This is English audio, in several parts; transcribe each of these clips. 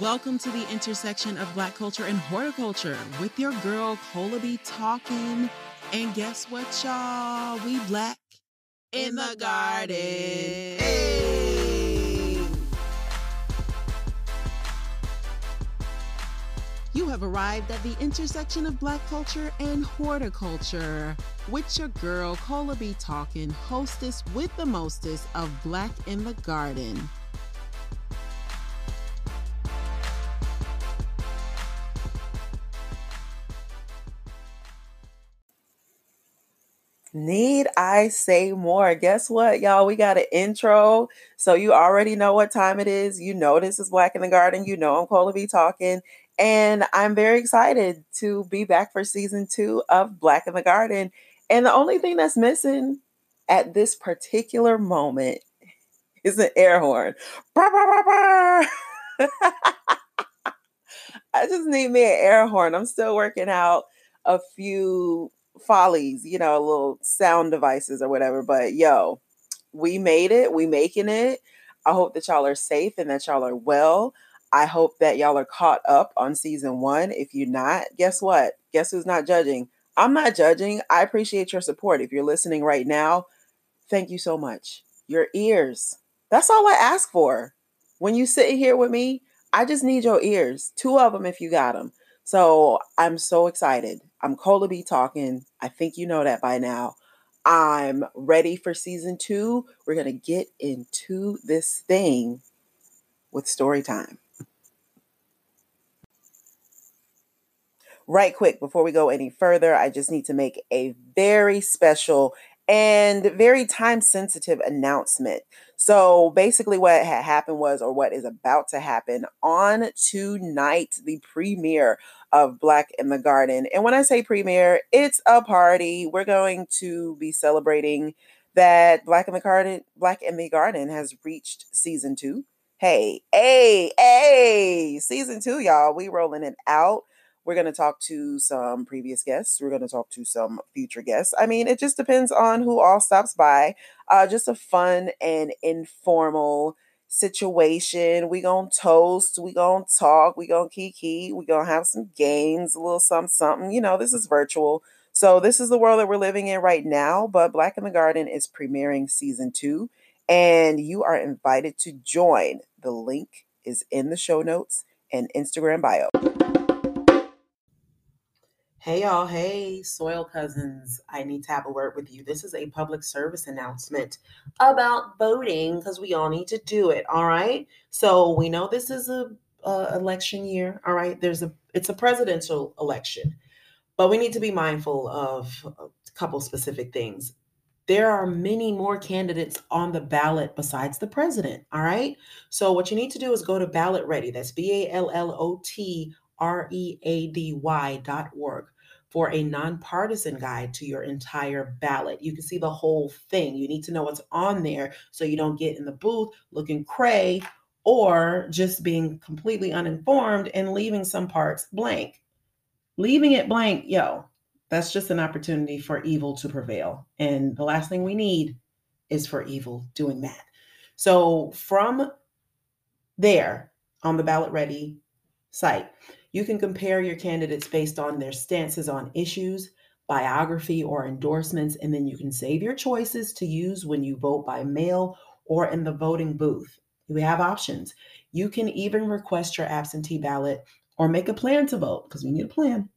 Welcome to the intersection of Black culture and horticulture with your girl Cola B talking. And guess what, y'all? We black in the garden. You have arrived at the intersection of Black culture and horticulture with your girl Cola B talking, hostess with the mostest of Black in the Garden. Need I say more? Guess what, y'all? We got an intro. So you already know what time it is. You know this is Black in the Garden. You know I'm Cola B talking. And I'm very excited to be back for season two of Black in the Garden. And the only thing that's missing at this particular moment is an air horn. I just need me an air horn. I'm still working out a few follies, you know, little sound devices or whatever. But yo, we made it. We making it. I hope that y'all are safe and that y'all are well. I hope that y'all are caught up on season one. If you're not, guess what? Guess who's not judging? I'm not judging. I appreciate your support. If you're listening right now, thank you so much. Your ears. That's all I ask for. When you sit here with me, I just need your ears. Two of them if you got them. So I'm so excited. I'm Cola B talking. I think you know that by now. I'm ready for season two. We're going to get into this thing with story time. Right quick, before we go any further, I just need to make a very special and very time sensitive announcement. So basically, what had happened was, or what is about to happen on tonight, the premiere of Black in the Garden. And when I say premiere, it's a party. We're going to be celebrating that Black in the Garden, Black in the Garden has reached season two. Hey, hey, hey, season two, y'all. We rolling it out. We're going to talk to some previous guests. We're going to talk to some future guests. I mean, it just depends on who all stops by. Uh, just a fun and informal situation. We gonna toast, we gonna talk, we gonna kiki, we gonna have some games, a little something, something. You know, this is virtual. So this is the world that we're living in right now. But Black in the Garden is premiering season two, and you are invited to join. The link is in the show notes and Instagram bio. Hey, y'all. Hey, Soil Cousins. I need to have a word with you. This is a public service announcement about voting because we all need to do it. All right. So we know this is a, a election year. All right. There's a it's a presidential election, but we need to be mindful of a couple specific things. There are many more candidates on the ballot besides the president. All right. So what you need to do is go to ballot ready. That's B A L L O T R E A D Y dot org for a nonpartisan guide to your entire ballot. You can see the whole thing. You need to know what's on there so you don't get in the booth looking cray or just being completely uninformed and leaving some parts blank. Leaving it blank, yo, that's just an opportunity for evil to prevail. And the last thing we need is for evil doing that. So from there on the ballot ready site, you can compare your candidates based on their stances on issues, biography, or endorsements, and then you can save your choices to use when you vote by mail or in the voting booth. We have options. You can even request your absentee ballot or make a plan to vote because we need a plan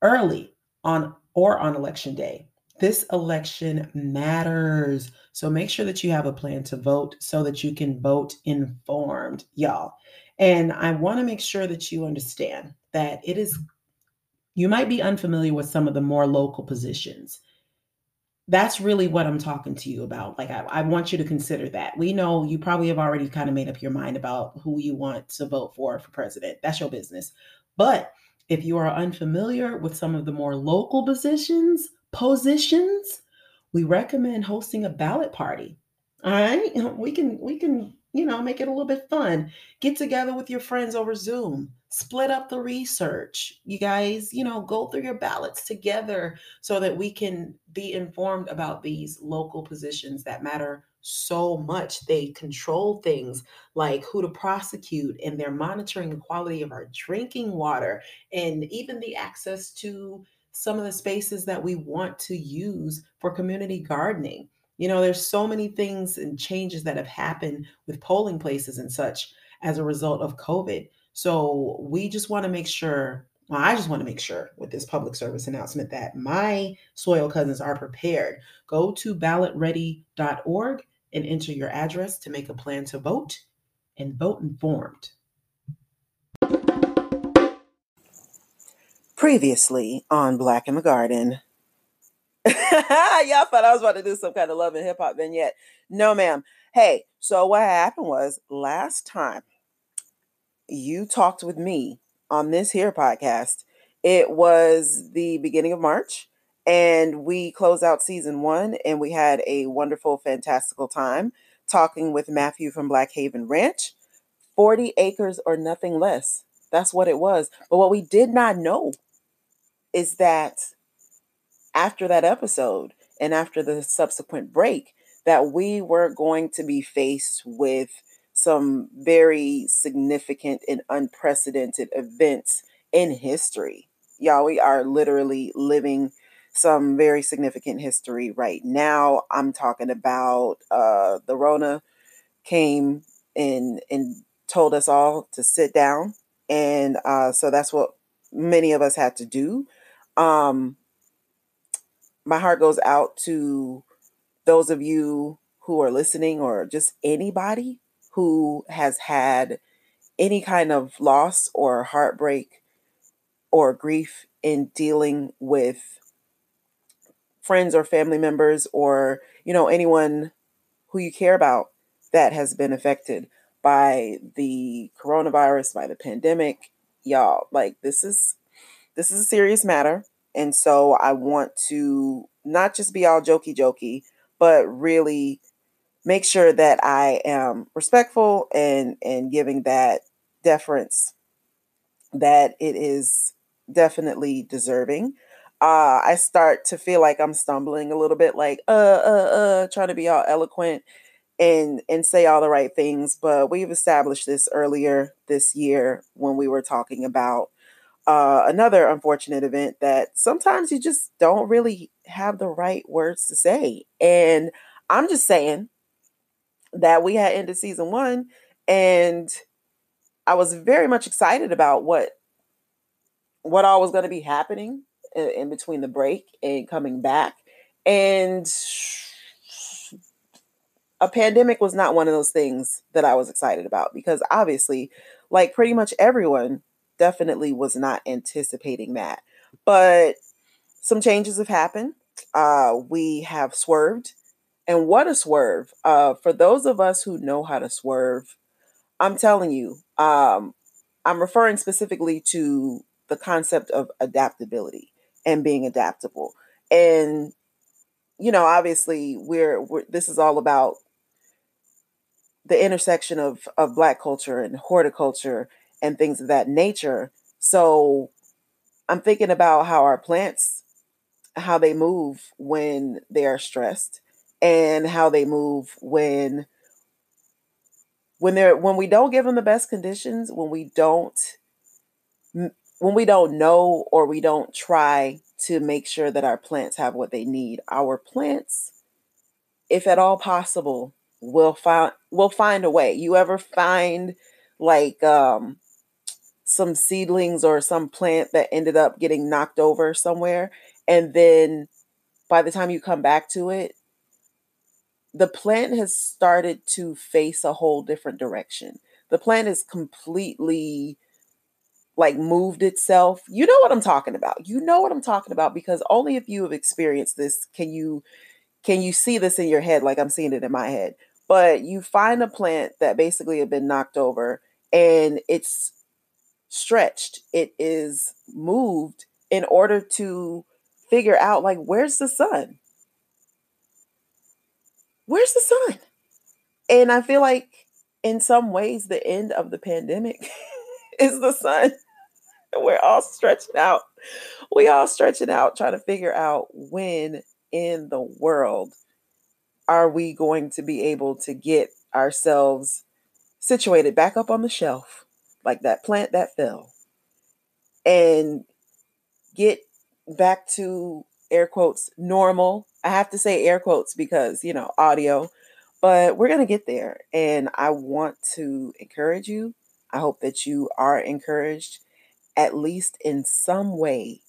early on or on election day. This election matters. So make sure that you have a plan to vote so that you can vote informed, y'all. And I want to make sure that you understand that it is, you might be unfamiliar with some of the more local positions. That's really what I'm talking to you about. Like, I, I want you to consider that. We know you probably have already kind of made up your mind about who you want to vote for for president. That's your business. But if you are unfamiliar with some of the more local positions, positions, we recommend hosting a ballot party. All right, we can we can you know, make it a little bit fun. Get together with your friends over Zoom. Split up the research. You guys, you know, go through your ballots together so that we can be informed about these local positions that matter so much. They control things like who to prosecute, and they're monitoring the quality of our drinking water and even the access to some of the spaces that we want to use for community gardening. You know, there's so many things and changes that have happened with polling places and such as a result of COVID. So we just want to make sure, well, I just want to make sure with this public service announcement that my soil cousins are prepared. Go to ballotready.org and enter your address to make a plan to vote and vote informed. Previously on Black in the Garden. Y'all thought I was about to do some kind of love and hip hop vignette. No, ma'am. Hey, so what happened was last time you talked with me on this here podcast, it was the beginning of March, and we closed out season one, and we had a wonderful, fantastical time talking with Matthew from Black Haven Ranch. 40 acres or nothing less. That's what it was. But what we did not know is that after that episode and after the subsequent break that we were going to be faced with some very significant and unprecedented events in history. Y'all, we are literally living some very significant history right now. I'm talking about uh, the Rona came and and told us all to sit down, and uh, so that's what many of us had to do. Um, my heart goes out to those of you who are listening or just anybody who has had any kind of loss or heartbreak or grief in dealing with friends or family members or you know anyone who you care about that has been affected by the coronavirus by the pandemic. Y'all like this is this is a serious matter and so I want to not just be all jokey jokey, but really make sure that I am respectful and and giving that deference that it is definitely deserving. Uh, I start to feel like I'm stumbling a little bit, like uh uh uh, trying to be all eloquent and and say all the right things. But we've established this earlier this year when we were talking about uh, another unfortunate event that sometimes you just don't really have the right words to say. And I'm just saying that we had ended season one and I was very much excited about what what all was going to be happening in, in between the break and coming back. And a pandemic was not one of those things that I was excited about because obviously, like pretty much everyone, definitely was not anticipating that. But some changes have happened. Uh, we have swerved. And what a swerve. Uh, for those of us who know how to swerve, I'm telling you, um, I'm referring specifically to the concept of adaptability and being adaptable. And you know, obviously, we're, we're this is all about the intersection of of black culture and horticulture and things of that nature. So I'm thinking about how our plants, how they move when they are stressed and how they move when when they're when we don't give them the best conditions when we don't when we don't know or we don't try to make sure that our plants have what they need our plants if at all possible will find will find a way you ever find like um some seedlings or some plant that ended up getting knocked over somewhere. And then by the time you come back to it, the plant has started to face a whole different direction. The plant is completely like moved itself. You know what I'm talking about. You know what I'm talking about because only if you have experienced this can you can you see this in your head like I'm seeing it in my head. But you find a plant that basically had been knocked over and it's stretched, it is moved in order to figure out like where's the sun? Where's the sun? And I feel like in some ways, the end of the pandemic is the sun. We're all stretching out. We all stretching out, trying to figure out when in the world are we going to be able to get ourselves situated back up on the shelf, like that plant that fell, and get back to air quotes normal. I have to say air quotes because, you know, audio, but we're going to get there. And I want to encourage you. I hope that you are encouraged at least in some way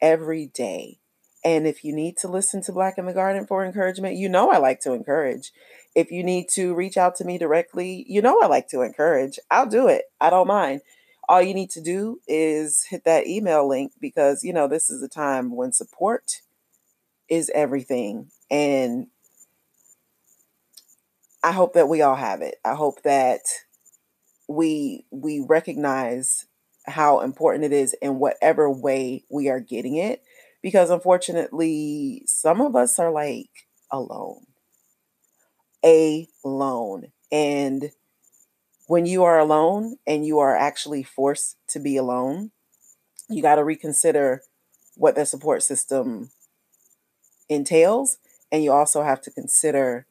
every day. And if you need to listen to Black in the Garden for encouragement, you know I like to encourage. If you need to reach out to me directly, you know I like to encourage. I'll do it. I don't mind. All you need to do is hit that email link because, you know, this is a time when support is everything. And I hope that we all have it. I hope that we we recognize how important it is in whatever way we are getting it because unfortunately some of us are like alone alone and when you are alone and you are actually forced to be alone you got to reconsider what the support system entails and you also have to consider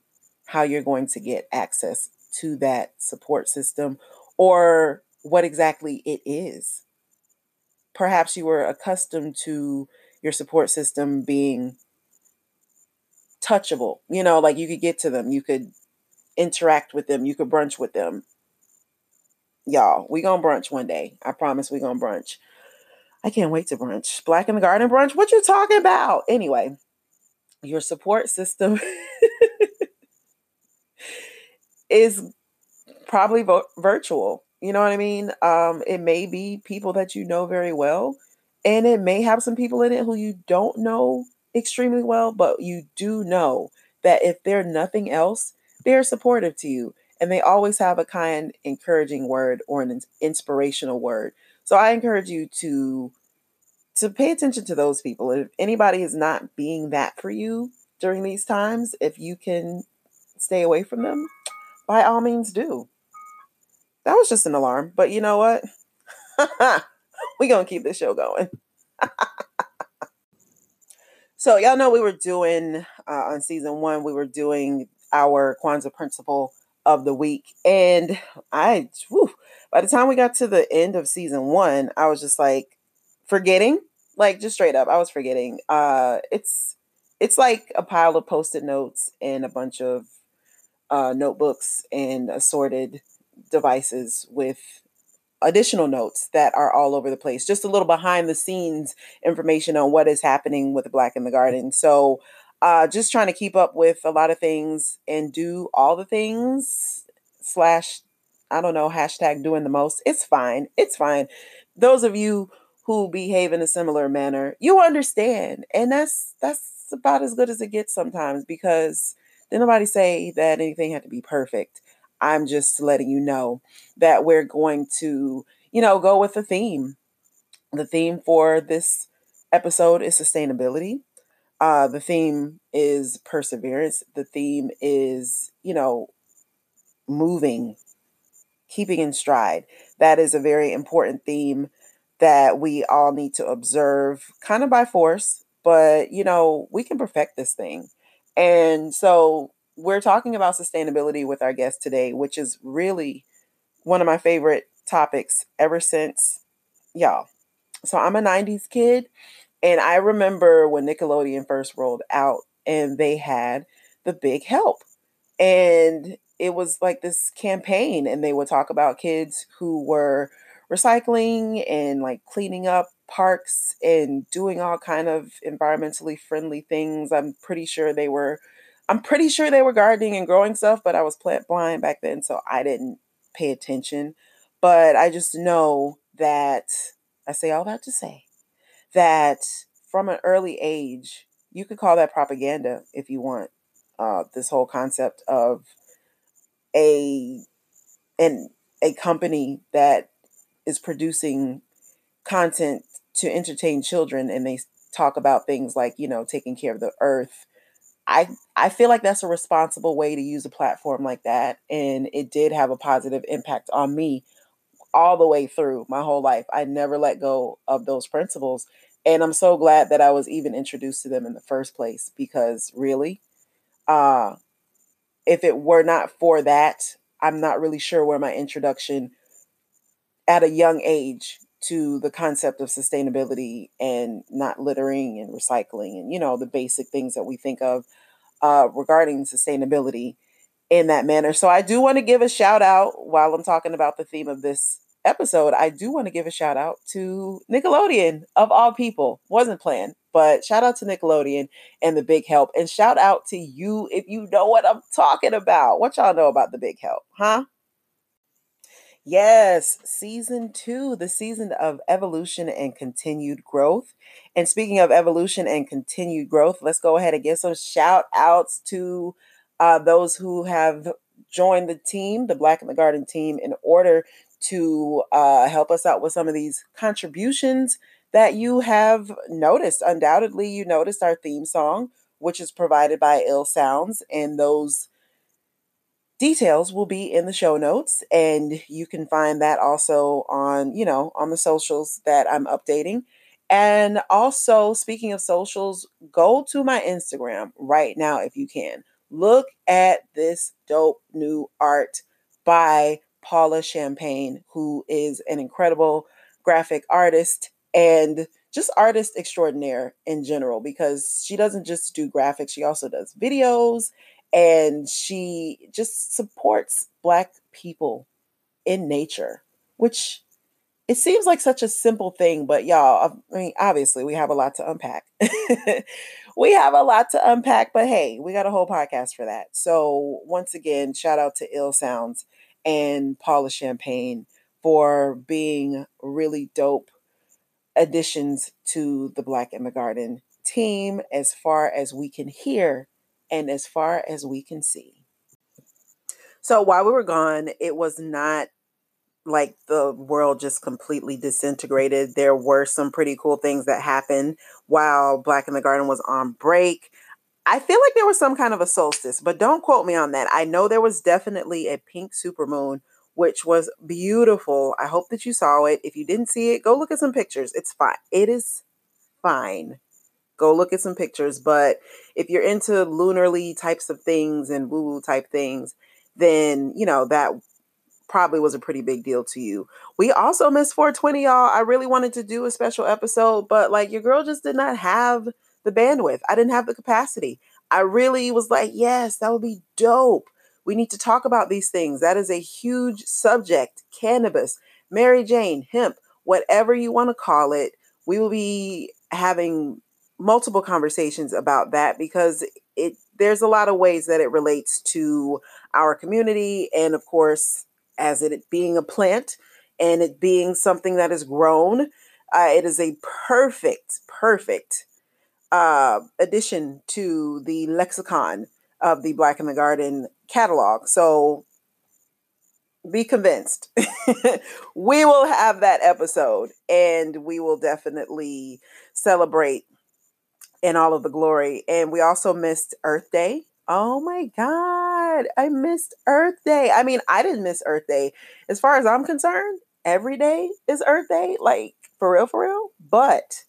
how you're going to get access to that support system or what exactly it is. Perhaps you were accustomed to your support system being touchable, you know, like you could get to them, you could interact with them, you could brunch with them. Y'all, we gonna brunch one day. I promise we gonna brunch. I can't wait to brunch. Black in the Garden brunch. What you talking about? Anyway, your support system is probably vo- virtual. You know what I mean? Um, it may be people that you know very well, and it may have some people in it who you don't know extremely well, but you do know that if they're nothing else, they're supportive to you. And they always have a kind, encouraging word or an inspirational word. So I encourage you to to pay attention to those people. If anybody is not being that for you during these times, if you can stay away from them, by all means do. That was just an alarm. But you know what? we gonna keep this show going. so y'all know we were doing uh, on season one. We were doing our Kwanzaa principle of the week, and I, whew, by the time we got to the end of season one, I was just like forgetting, like just straight up, I was forgetting. Uh, it's it's like a pile of post-it notes and a bunch of uh, notebooks and assorted devices with additional notes that are all over the place. Just a little behind the scenes information on what is happening with the Black in the Garden. So, uh, just trying to keep up with a lot of things and do all the things. Slash, I don't know, hashtag doing the most. It's fine. It's fine. Those of you who behave in a similar manner, you understand, and that's that's about as good as it gets sometimes because did nobody say that anything had to be perfect. I'm just letting you know that we're going to, you know, go with the theme. The theme for this episode is sustainability. Uh, the theme is perseverance. The theme is, you know, moving, keeping in stride. That is a very important theme that we all need to observe kind of by force, but, you know, we can perfect this thing. And so we're talking about sustainability with our guest today, which is really one of my favorite topics ever since y'all. So I'm a 90s kid, and I remember when Nickelodeon first rolled out and they had the big help. And it was like this campaign, and they would talk about kids who were recycling and like cleaning up parks and doing all kind of environmentally friendly things. I'm pretty sure they were I'm pretty sure they were gardening and growing stuff, but I was plant blind back then, so I didn't pay attention. But I just know that I say all that to say that from an early age, you could call that propaganda if you want. Uh, this whole concept of a and a company that is producing content to entertain children and they talk about things like you know taking care of the earth I I feel like that's a responsible way to use a platform like that, and it did have a positive impact on me all the way through my whole life. I never let go of those principles, and I'm so glad that I was even introduced to them in the first place. Because really, uh, if it were not for that, I'm not really sure where my introduction at a young age to the concept of sustainability and not littering and recycling and you know the basic things that we think of uh, regarding sustainability in that manner. So I do want to give a shout out while I'm talking about the theme of this episode. I do want to give a shout out to Nickelodeon of all people. Wasn't planned, but shout out to Nickelodeon and the Big Help, and shout out to you if you know what I'm talking about. What y'all know about the Big Help, huh? Yes, season two, the season of evolution and continued growth. And speaking of evolution and continued growth, let's go ahead and give some shout outs to uh, those who have joined the team, the Black in the Garden team, in order to uh, help us out with some of these contributions that you have noticed. Undoubtedly, you noticed our theme song, which is provided by Ill Sounds, and those details will be in the show notes and you can find that also on you know on the socials that i'm updating. And also speaking of socials go to my instagram right now if you can. Look at this dope new art by paula champagne who is an incredible graphic artist and just artist extraordinaire in general because she doesn't just do graphics she also does videos and she just supports black people in nature which it seems like such a simple thing but y'all um, i mean obviously we have a lot to unpack. We have a lot to unpack but hey we got a whole podcast for that. So once again shout out to ill sounds and paula champagne for being really dope additions to the black in the garden team as far as we can hear and as far as we can see. So while we were gone, it was not like the world just completely disintegrated. There were some pretty cool things that happened while Black in the Garden was on break. I feel like there was some kind of a solstice, but don't quote me on that. I know there was definitely a pink supermoon, which was beautiful. I hope that you saw it. If you didn't see it, go look at some pictures. It's fine. It is fine go look at some pictures. But if you're into lunarly types of things and woo woo type things, then, you know, that probably was a pretty big deal to you. We also missed 420, y'all. I really wanted to do a special episode, but like your girl just did not have the bandwidth. I didn't have the capacity. I really was like, yes, that would be dope. We need to talk about these things. That is a huge subject. Cannabis, Mary Jane, hemp, whatever you want to call it. We will be having multiple conversations about that because it there's a lot of ways that it relates to our community and of course as it being a plant and it being something that is grown uh, it is a perfect perfect uh, addition to the lexicon of the black in the garden catalog. So be convinced. We will have that episode and we will definitely celebrate in all of the glory. And we also missed Earth Day. Oh my God, I missed Earth Day. I mean, I didn't miss Earth Day. As far as I'm concerned, every day is Earth Day, like for real, for real. But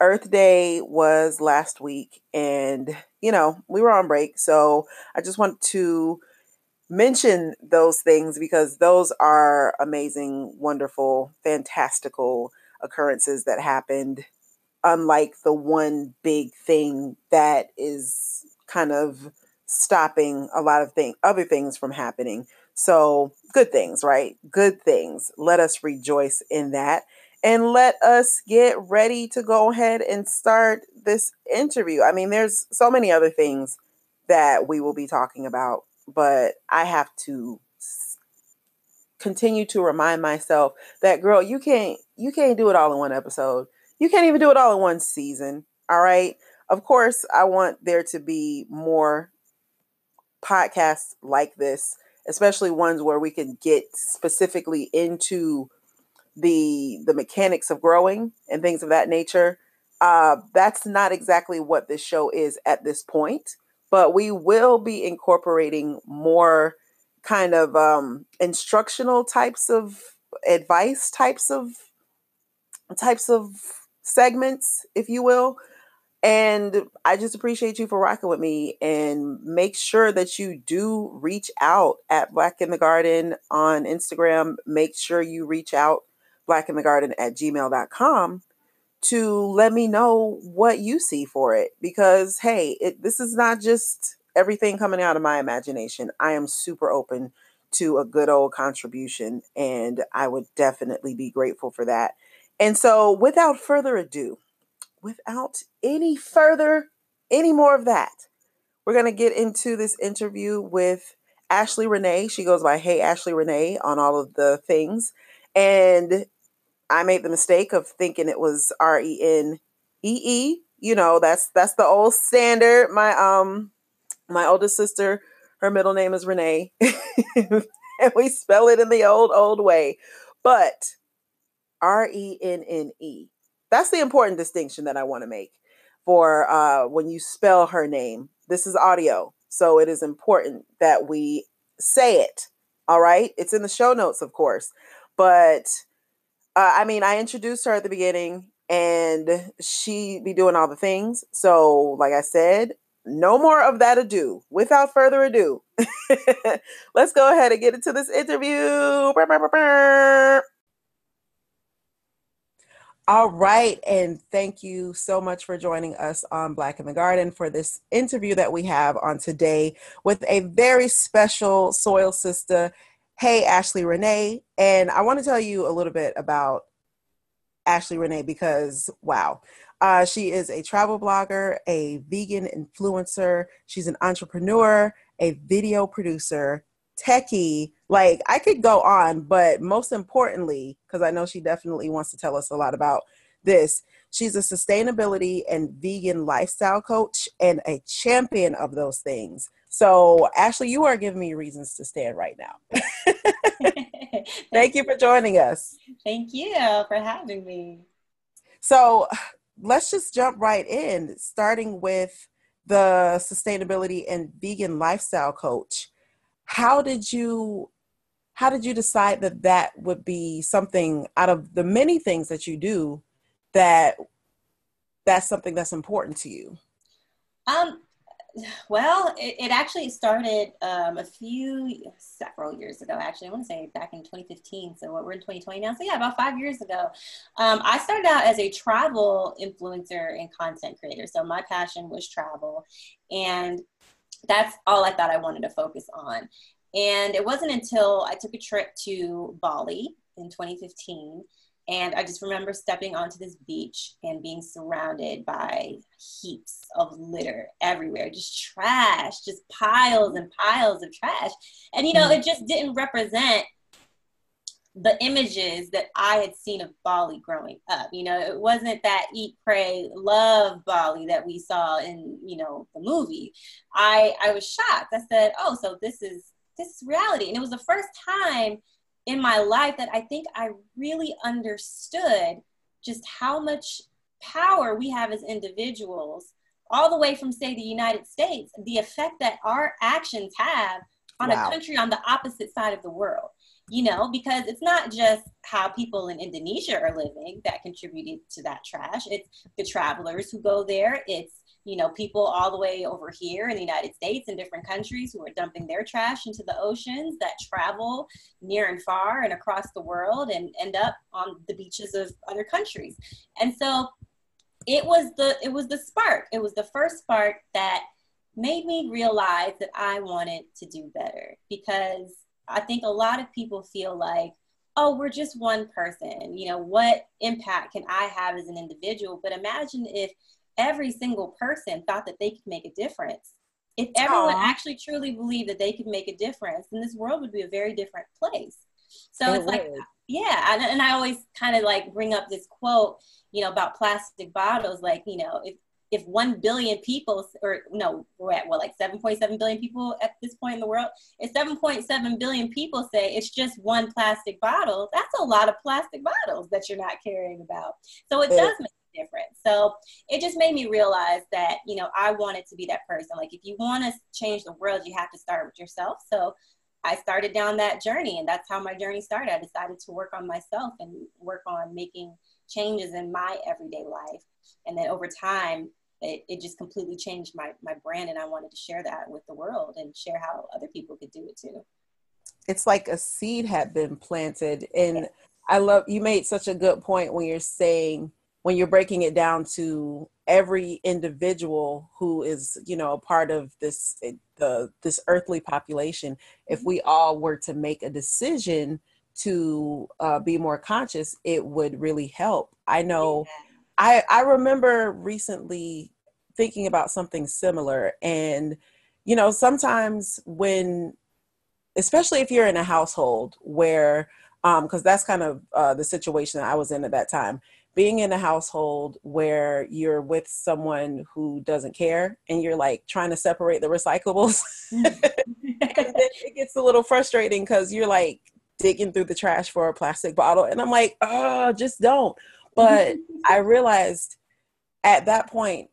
Earth Day was last week, and you know, we were on break. So I just want to mention those things because those are amazing, wonderful, fantastical occurrences that happened unlike the one big thing that is kind of stopping a lot of things other things from happening. So good things right? Good things. Let us rejoice in that. And let us get ready to go ahead and start this interview. I mean there's so many other things that we will be talking about but i have to continue to remind myself that girl you can't you can't do it all in one episode you can't even do it all in one season. All right. Of course, I want there to be more podcasts like this, especially ones where we can get specifically into the the mechanics of growing and things of that nature. Uh, that's not exactly what this show is at this point, but we will be incorporating more kind of um, instructional types of advice types of types of segments, if you will. And I just appreciate you for rocking with me and make sure that you do reach out at Black in the Garden on Instagram. Make sure you reach out Black in the Garden at gmail.com to let me know what you see for it. Because, hey, it, this is not just everything coming out of my imagination. I am super open to a good old contribution, and I would definitely be grateful for that. And so, without further ado, without any further, any more of that, we're going to get into this interview with Ashley Renne. She goes by Hey Ashley Renne on all of the things. And I made the mistake of thinking it was R E N E E. You know, that's that's the old standard. My um my oldest sister, her middle name is Renee. and we spell it in the old old way. But R E N N E. That's the important distinction that I want to make for uh, when you spell her name. This is audio, so it is important that we say it. All right, it's in the show notes, of course, but uh, I mean, I introduced her at the beginning, and she be doing all the things. So, like I said, no more of that ado. Without further ado, let's go ahead and get into this interview. All right. And thank you so much for joining us on Black in the Garden for this interview that we have on today with a very special soil sister. Hey, Ashley Renne. And I want to tell you a little bit about Ashley Renne because, wow, uh, she is a travel blogger, a vegan influencer, she's an entrepreneur, a video producer, techie. Like I could go on, but most importantly, because I know she definitely wants to tell us a lot about this, she's a sustainability and vegan lifestyle coach and a champion of those things. So, Ashley, you are giving me reasons to stand right now. Thank you for joining us. Thank you for having me. So, let's just jump right in, starting with the sustainability and vegan lifestyle coach how did you how did you decide that that would be something out of the many things that you do that that's something that's important to you? Um well it, it actually started um, a few several years ago actually. I want to say back in 2015 so we're in 2020 now. So yeah about five years ago. Um, i started out as a travel influencer and content creator. So my passion was travel. And that's all I thought I wanted to focus on. And it wasn't until I took a trip to Bali in 2015 and I just remember stepping onto this beach and being surrounded by heaps of litter everywhere, just trash, just piles and piles of trash. And, you know, mm. it just didn't represent the images that I had seen of Bali growing up. You know, it wasn't that eat, pray, love Bali that we saw in, you know, the movie. I I was shocked. I said, "Oh, so this is this is reality." And it was the first time in my life that I think I really understood just how much power we have as individuals all the way from say the United States, the effect that our actions have on wow. a country on the opposite side of the world you know, because it's not just how people in Indonesia are living that contributed to that trash. It's the travelers who go there. It's, you know, people all the way over here in the United States and different countries who are dumping their trash into the oceans that travel near and far and across the world and end up on the beaches of other countries. And so it was the it was the spark. It was the first spark that made me realize that I wanted to do better because I think a lot of people feel like, oh, we're just one person. You know, what impact can I have as an individual? But imagine if every single person thought that they could make a difference. If everyone Aww. actually truly believed that they could make a difference, then this world would be a very different place. So it it's like, yeah. And, and I always kind of like bring up this quote, you know, about plastic bottles. Like, you know, if if 1 billion people, or no, we're at what, like 7.7 billion people at this point in the world? If 7.7 billion people say it's just one plastic bottle, that's a lot of plastic bottles that you're not caring about. So it does make a difference So it just made me realize that, you know, I wanted to be that person. Like if you want to change the world, you have to start with yourself. So I started down that journey and that's how my journey started. I decided to work on myself and work on making changes in my everyday life. And then over time, it, it just completely changed my, my brand and I wanted to share that with the world and share how other people could do it too. It's like a seed had been planted and yeah. I love you made such a good point when you're saying when you're breaking it down to every individual who is you know a part of this eh, the this earthly population if we all were to make a decision to uh, be more conscious it would really help i know i i remember recently thinking about something similar and you know sometimes when especially if you're in a household where um, because um, that's kind of uh, the situation that I was in at that time. Being in a household where you're with someone who doesn't care and you're like trying to separate the recyclables, it gets a little frustrating because you're like digging through the trash for a plastic bottle. And I'm like, oh, just don't. But I realized at that point,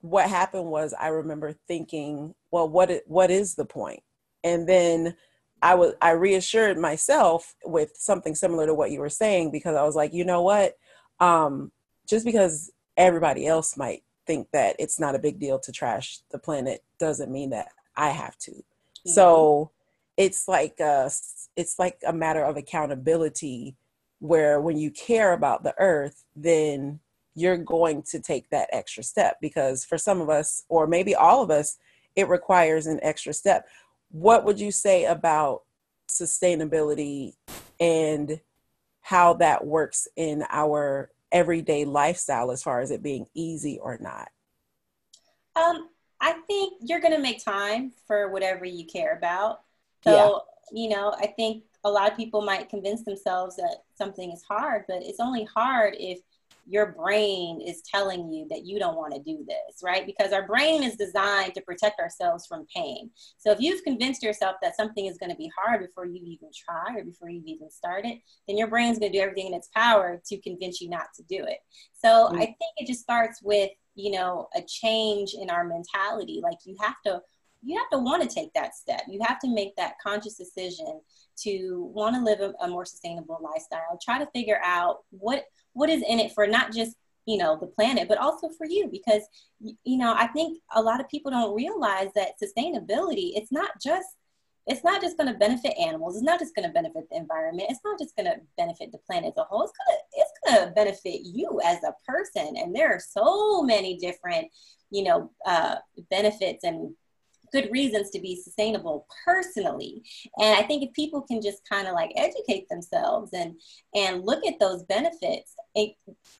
what happened was I remember thinking, well, what what is the point? And then I was I reassured myself with something similar to what you were saying because I was like, you know what? Um, just because everybody else might think that it's not a big deal to trash the planet doesn't mean that I have to. Mm-hmm. So it's like a, it's like a matter of accountability where when you care about the earth, then you're going to take that extra step because for some of us, or maybe all of us, it requires an extra step what would you say about sustainability and how that works in our everyday lifestyle as far as it being easy or not? Um, I think you're going to make time for whatever you care about. So, yeah. you know, I think a lot of people might convince themselves that something is hard, but it's only hard if your brain is telling you that you don't want to do this, right? Because our brain is designed to protect ourselves from pain. So if you've convinced yourself that something is going to be hard before you even try or before you've even started, then your brain's going to do everything in its power to convince you not to do it. So mm-hmm. I think it just starts with, you know, a change in our mentality. Like you have to you have to want to take that step. You have to make that conscious decision to want to live a, a more sustainable lifestyle. Try to figure out what what is in it for not just you know the planet but also for you because you know i think a lot of people don't realize that sustainability it's not just it's not just going to benefit animals it's not just going to benefit the environment it's not just going to benefit the planet as a whole it's going to it's going to benefit you as a person and there are so many different you know uh, benefits and good reasons to be sustainable personally and i think if people can just kind of like educate themselves and and look at those benefits and,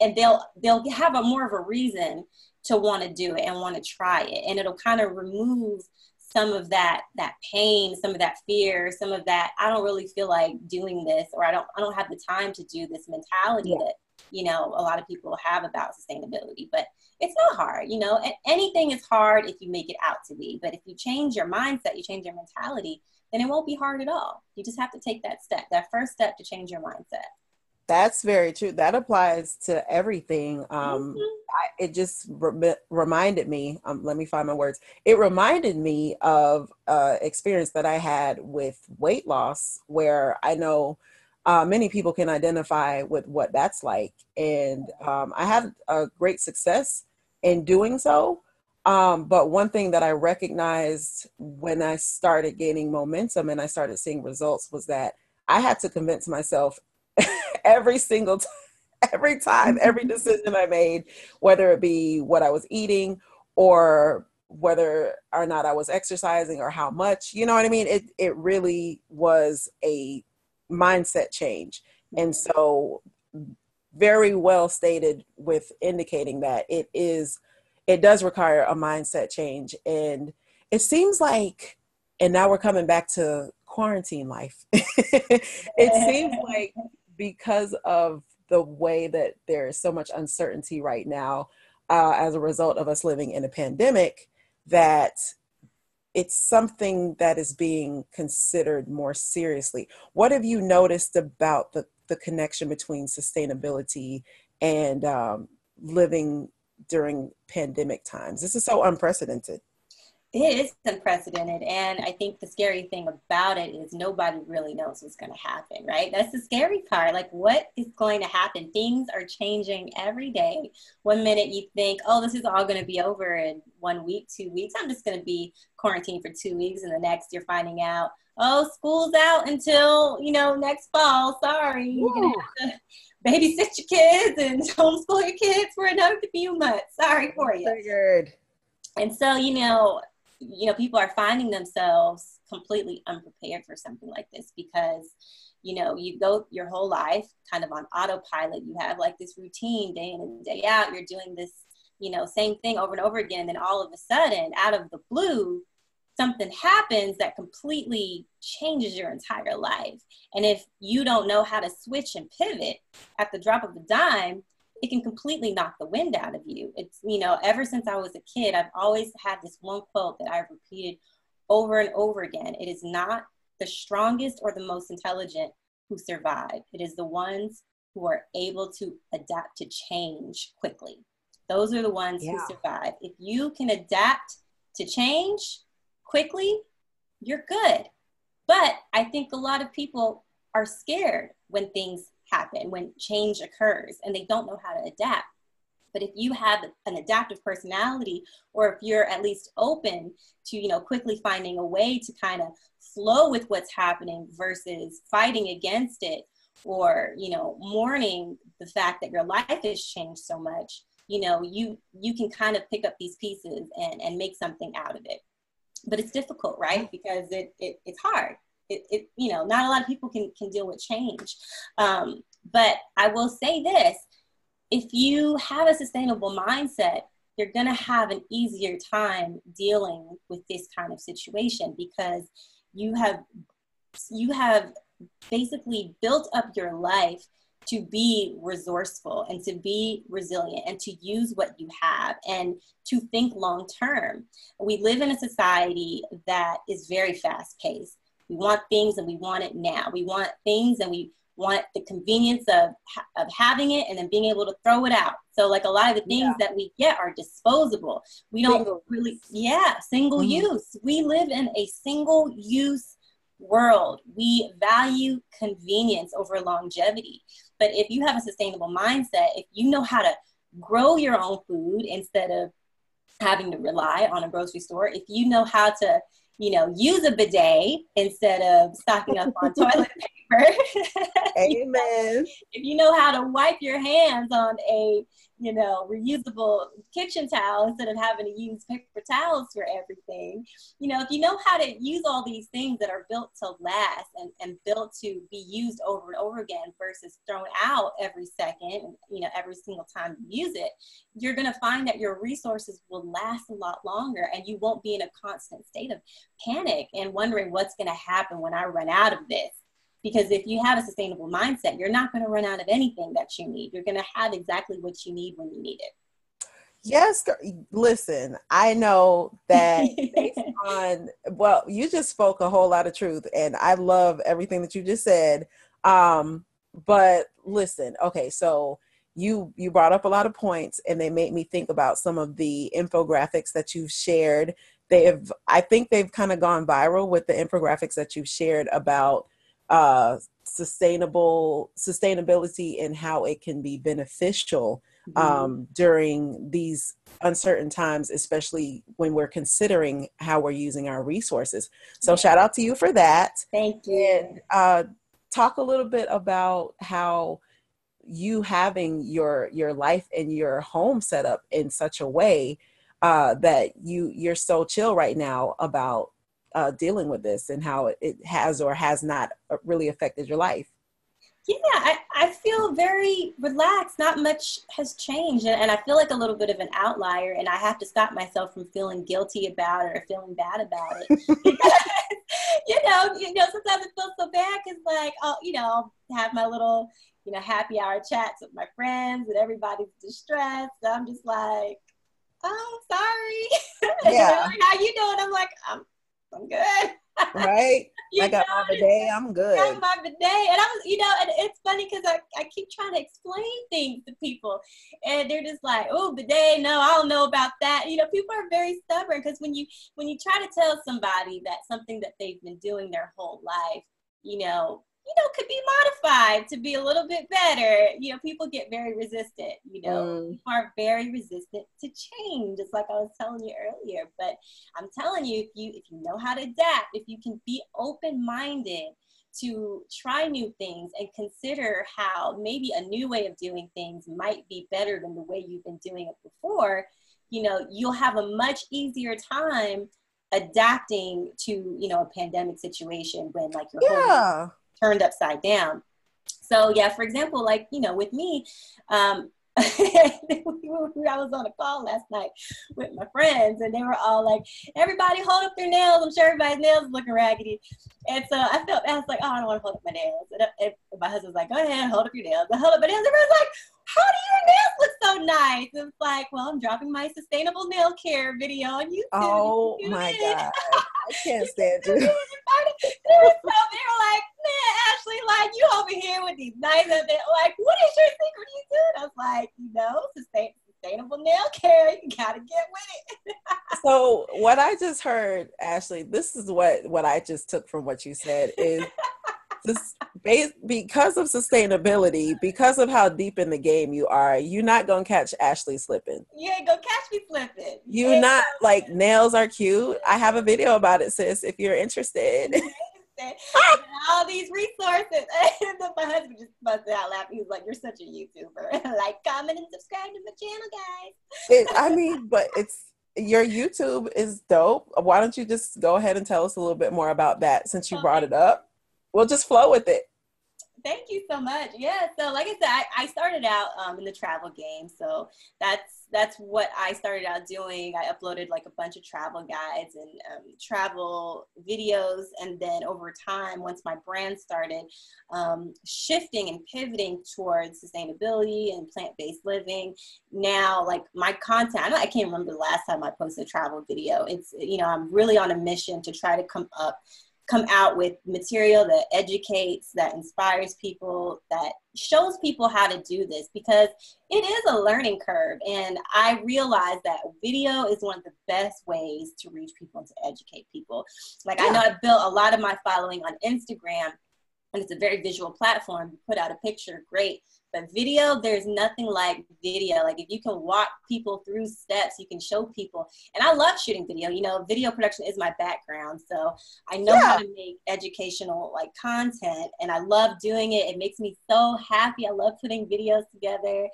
and they'll they'll have a more of a reason to want to do it and want to try it and it'll kind of remove some of that that pain some of that fear some of that i don't really feel like doing this or i don't i don't have the time to do this mentality yeah. that you know a lot of people have about sustainability but it's not hard you know anything is hard if you make it out to be but if you change your mindset you change your mentality then it won't be hard at all. You just have to take that step that first step to change your mindset. That's very true. That applies to everything. Um mm-hmm. I, it just re- reminded me um, let me find my words. It reminded me of uh experience that i had with weight loss where i know uh, many people can identify with what that's like. And um, I had a great success in doing so. Um, but one thing that I recognized when I started gaining momentum and I started seeing results was that I had to convince myself every single time, every time, every decision I made, whether it be what I was eating or whether or not I was exercising or how much, you know what I mean? It it really was a mindset change. And so, very well stated with indicating that it is, it does require a mindset change. And it seems like, and now we're coming back to quarantine life. it seems like because of the way that there is so much uncertainty right now uh, as a result of us living in a pandemic, that it's something that is being considered more seriously. What have you noticed about the, the connection between sustainability and um, living during pandemic times. This is so unprecedented. It is unprecedented. And I think the scary thing about it is nobody really knows what's going to happen, right? That's the scary part. Like, what is going to happen? Things are changing every day. One minute you think, oh, this is all going to be over in one week, two weeks. I'm just going to be quarantined for two weeks. And the next you're finding out, oh, school's out until, you know, next fall. Sorry. You're going to have to babysit your kids and homeschool your kids for another few months. Sorry for you. Figured. And so, you know, you know, people are finding themselves completely unprepared for something like this because, you know, you go your whole life kind of on autopilot. You have like this routine day in and day out. You're doing this, you know, same thing over and over again. And then all of a sudden, out of the blue, something happens that completely changes your entire life. And if you don't know how to switch and pivot at the drop of a dime, it can completely knock the wind out of you. It's, you know, ever since I was a kid, I've always had this one quote that I've repeated over and over again. It is not the strongest or the most intelligent who survive, it is the ones who are able to adapt to change quickly. Those are the ones yeah. who survive. If you can adapt to change quickly, you're good. But I think a lot of people are scared when things happen, when change occurs, and they don't know how to adapt. But if you have an adaptive personality, or if you're at least open to, you know, quickly finding a way to kind of flow with what's happening versus fighting against it, or you know, mourning the fact that your life has changed so much, you know, you you can kind of pick up these pieces and and make something out of it. But it's difficult, right? Because it, it it's hard it, it, you know not a lot of people can can deal with change um, but i will say this if you have a sustainable mindset you're going to have an easier time dealing with this kind of situation because you have you have basically built up your life to be resourceful and to be resilient and to use what you have and to think long term. We live in a society that is very fast paced. We want things and we want it now. We want things and we want the convenience of, of having it and then being able to throw it out. So like a lot of the things yeah. that we get are disposable. We don't single. really, yeah, single mm-hmm. use. We live in a single use world. We value convenience over longevity. But if you have a sustainable mindset, if you know how to grow your own food instead of having to rely on a grocery store, if you know how to you know, use a bidet instead of stocking up on toilet paper. Amen. if you know how to wipe your hands on a, you know, reusable kitchen towel instead of having to use paper towels for everything, you know, if you know how to use all these things that are built to last and, and built to be used over and over again versus thrown out every second, you know, every single time you use it, you're going to find that your resources will last a lot longer and you won't be in a constant state of panic and wondering what's going to happen when I run out of this. Because if you have a sustainable mindset, you're not going to run out of anything that you need. You're going to have exactly what you need when you need it. Yes, listen, I know that based on, well, you just spoke a whole lot of truth, and I love everything that you just said. Um, but listen, okay, so you you brought up a lot of points and they made me think about some of the infographics that you've shared they've i think they've kind of gone viral with the infographics that you've shared about uh, sustainable sustainability and how it can be beneficial mm-hmm. um, during these uncertain times especially when we're considering how we're using our resources. So shout out to you for that. Thank you. And uh, talk a little bit about how you having your your life and your home set up in such a way uh, that you you're so chill right now about uh, dealing with this and how it has or has not uh, really affected your life yeah I, I feel very relaxed not much has changed and i feel like a little bit of an outlier and i have to stop myself from feeling guilty about it or feeling bad about it you know you know sometimes it feels so bad because like oh you know I'll have my little you know, happy hour chats with my friends and everybody's distressed. So I'm just like, oh, sorry. Yeah. like, How you doing? I'm like, I'm, I'm good. Right. I got know, my bidet. I'm good. I got my bidet, and I was, you know, and it's funny because I, I keep trying to explain things to people, and they're just like, "Oh, bidet, no, I don't know about that." You know, people are very stubborn because when you when you try to tell somebody that something that they've been doing their whole life, you know, you know, could be modified to be a little bit better. You know, people get very resistant, you know, mm. people are very resistant to change, it's like I was telling you earlier. But I'm telling you, if you if you know how to adapt, if you can be open-minded to try new things and consider how maybe a new way of doing things might be better than the way you've been doing it before, you know, you'll have a much easier time adapting to, you know, a pandemic situation when like your yeah. whole turned upside down. So yeah, for example, like you know, with me, um, I was on a call last night with my friends, and they were all like, "Everybody hold up their nails." I'm sure everybody's nails looking raggedy, and so I felt I was like, "Oh, I don't want to hold up my nails." And, and my husband's like, "Go ahead, hold up your nails." I hold up my nails. Everyone's like, "How do your nails look so nice?" And it's like, "Well, I'm dropping my sustainable nail care video on YouTube." Oh my it. god, I can't stand you. they were so they were like, "Man, Ashley, like you over here with these nice," like, "What is your secret you do?" I was like, "You know, sustain." sustainable nail care. You gotta get with it. so what I just heard, Ashley, this is what what I just took from what you said is this because of sustainability, because of how deep in the game you are, you're not gonna catch Ashley slipping. You ain't gonna catch me slipping. You're not like nails are cute. I have a video about it, sis. If you're interested. Ah! all these resources. And then my husband just busted out laughing. He was like, You're such a YouTuber. like, comment and subscribe to my channel, guys. it, I mean, but it's your YouTube is dope. Why don't you just go ahead and tell us a little bit more about that since you okay. brought it up? We'll just flow with it. Thank you so much. Yeah, so like I said, I, I started out um, in the travel game, so that's that's what I started out doing. I uploaded like a bunch of travel guides and um, travel videos, and then over time, once my brand started um, shifting and pivoting towards sustainability and plant-based living, now like my content, I, I can't remember the last time I posted a travel video. It's you know I'm really on a mission to try to come up come out with material that educates, that inspires people, that shows people how to do this because it is a learning curve. And I realize that video is one of the best ways to reach people and to educate people. Like, yeah. I know I've built a lot of my following on Instagram, and it's a very visual platform. You put out a picture, great. But video, there's nothing like video. Like if you can walk people through steps, you can show people. And I love shooting video. You know, video production is my background. So I know yeah. how to make educational like content and I love doing it. It makes me so happy. I love putting videos together.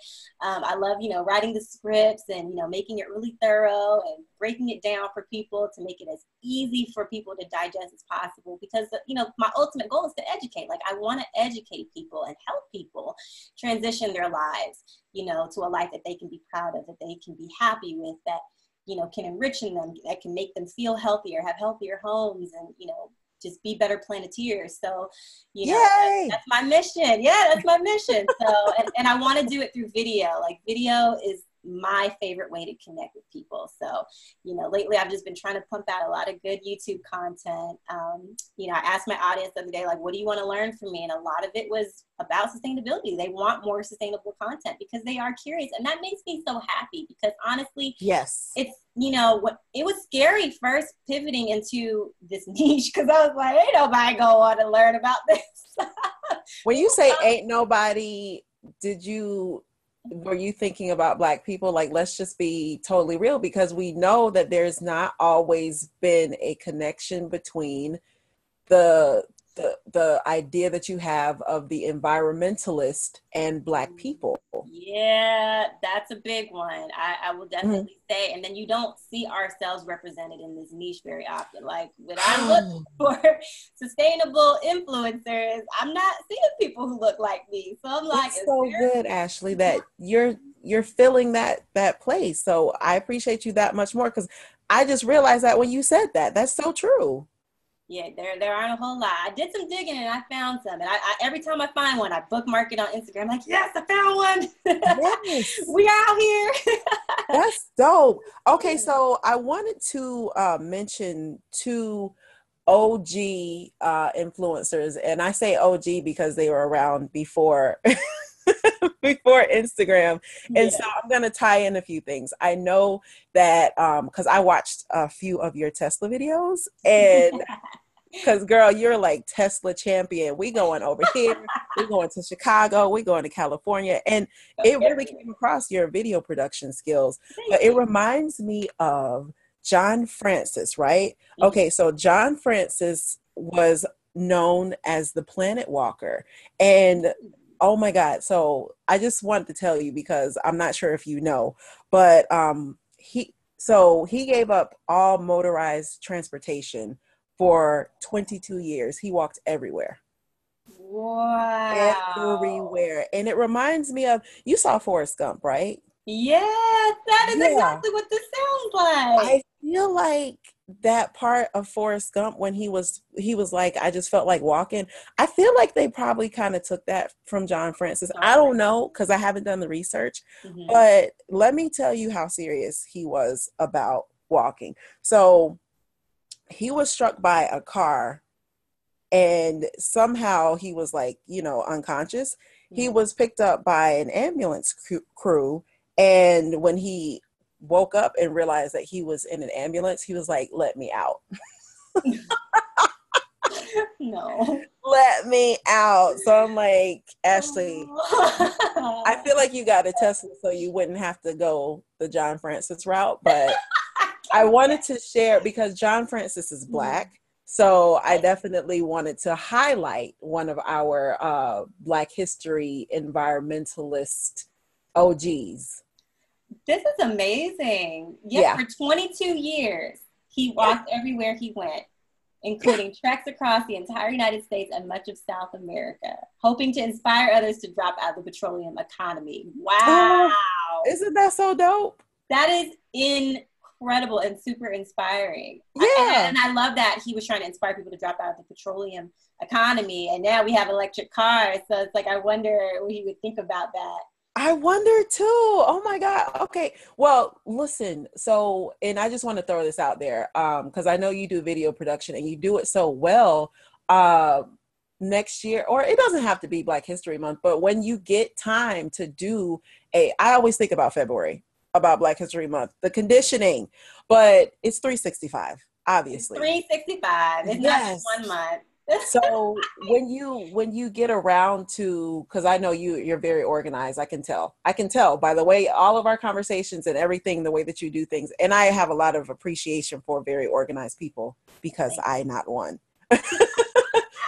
Um, I love, you know, writing the scripts and, you know, making it really thorough and breaking it down for people to make it as easy for people to digest as possible because you know my ultimate goal is to educate like i want to educate people and help people transition their lives you know to a life that they can be proud of that they can be happy with that you know can enrich them that can make them feel healthier have healthier homes and you know just be better planeteers. So, you know, that, that's my mission. Yeah, that's my mission. So, and, and I want to do it through video. Like, video is my favorite way to connect with people. So, you know, lately I've just been trying to pump out a lot of good YouTube content. Um, you know, I asked my audience the other day, like, what do you want to learn from me? And a lot of it was about sustainability. They want more sustainable content because they are curious. And that makes me so happy because honestly, yes, it's, you know, what it was scary first pivoting into this niche because I was like, ain't nobody gonna want to learn about this. when you say ain't nobody, did you were you thinking about black people? Like let's just be totally real because we know that there's not always been a connection between the the the idea that you have of the environmentalist and black people. Yeah that's a big one. I, I will mm-hmm. definitely mm-hmm. say and then you don't see ourselves represented in this niche very often. Like when i look for sustainable influencers i'm not seeing people who look like me. So i'm like it's so good ashley that you're you're filling that that place. So i appreciate you that much more because i just realized that when you said that. That's so true yeah, there there aren't a whole lot. I did some digging and I found some. And I, I every time I find one, I bookmark it on Instagram. I'm like, yes, I found one. Yes. we out here. That's dope. Okay, so I wanted to uh, mention two OG uh, influencers, and I say OG because they were around before before Instagram. And yeah. so I'm going to tie in a few things. I know that because um, I watched a few of your Tesla videos and. Cause girl, you're like Tesla champion. We going over here. we going to Chicago. We going to California, and it really came across your video production skills. But it reminds me of John Francis, right? Mm-hmm. Okay, so John Francis was known as the Planet Walker, and oh my God! So I just wanted to tell you because I'm not sure if you know, but um, he so he gave up all motorized transportation for 22 years. He walked everywhere. Wow. Everywhere. And it reminds me of you saw Forrest Gump, right? Yes, that is yeah. exactly what this sounds like. I feel like that part of Forrest Gump when he was he was like I just felt like walking. I feel like they probably kind of took that from John Francis. I don't know cuz I haven't done the research, mm-hmm. but let me tell you how serious he was about walking. So he was struck by a car and somehow he was like you know unconscious he mm-hmm. was picked up by an ambulance crew and when he woke up and realized that he was in an ambulance he was like let me out no let me out so i'm like ashley i feel like you got a tesla so you wouldn't have to go the john francis route but I wanted to share because John Francis is mm-hmm. black. So I definitely wanted to highlight one of our uh, Black history environmentalist OGs. This is amazing. yeah. for 22 years, he walked yeah. everywhere he went, including treks across the entire United States and much of South America, hoping to inspire others to drop out of the petroleum economy. Oh, wow. Oh, isn't that so dope? That is incredible and super inspiring. Yeah. I, and, and, I love that he was trying to inspire people to drop out of the petroleum economy. And now we have electric cars. So it's like, I wonder what he would think about that. I wonder too. Oh my God. Okay. Well, listen. So, and I just want to throw this out there because um, I know you do video production and you do it so well. Uh, next year, or it doesn't have to be Black History Month, but when you get time to do a, I always think about February about Black History Month, the conditioning, but it's 365, obviously. It's 365. It's yes. not one month. So when you when you get around to because i know you you're very organized i can tell i can tell by the way all of our conversations and everything the way that you do things and i have a lot of appreciation for very organized people because i not one.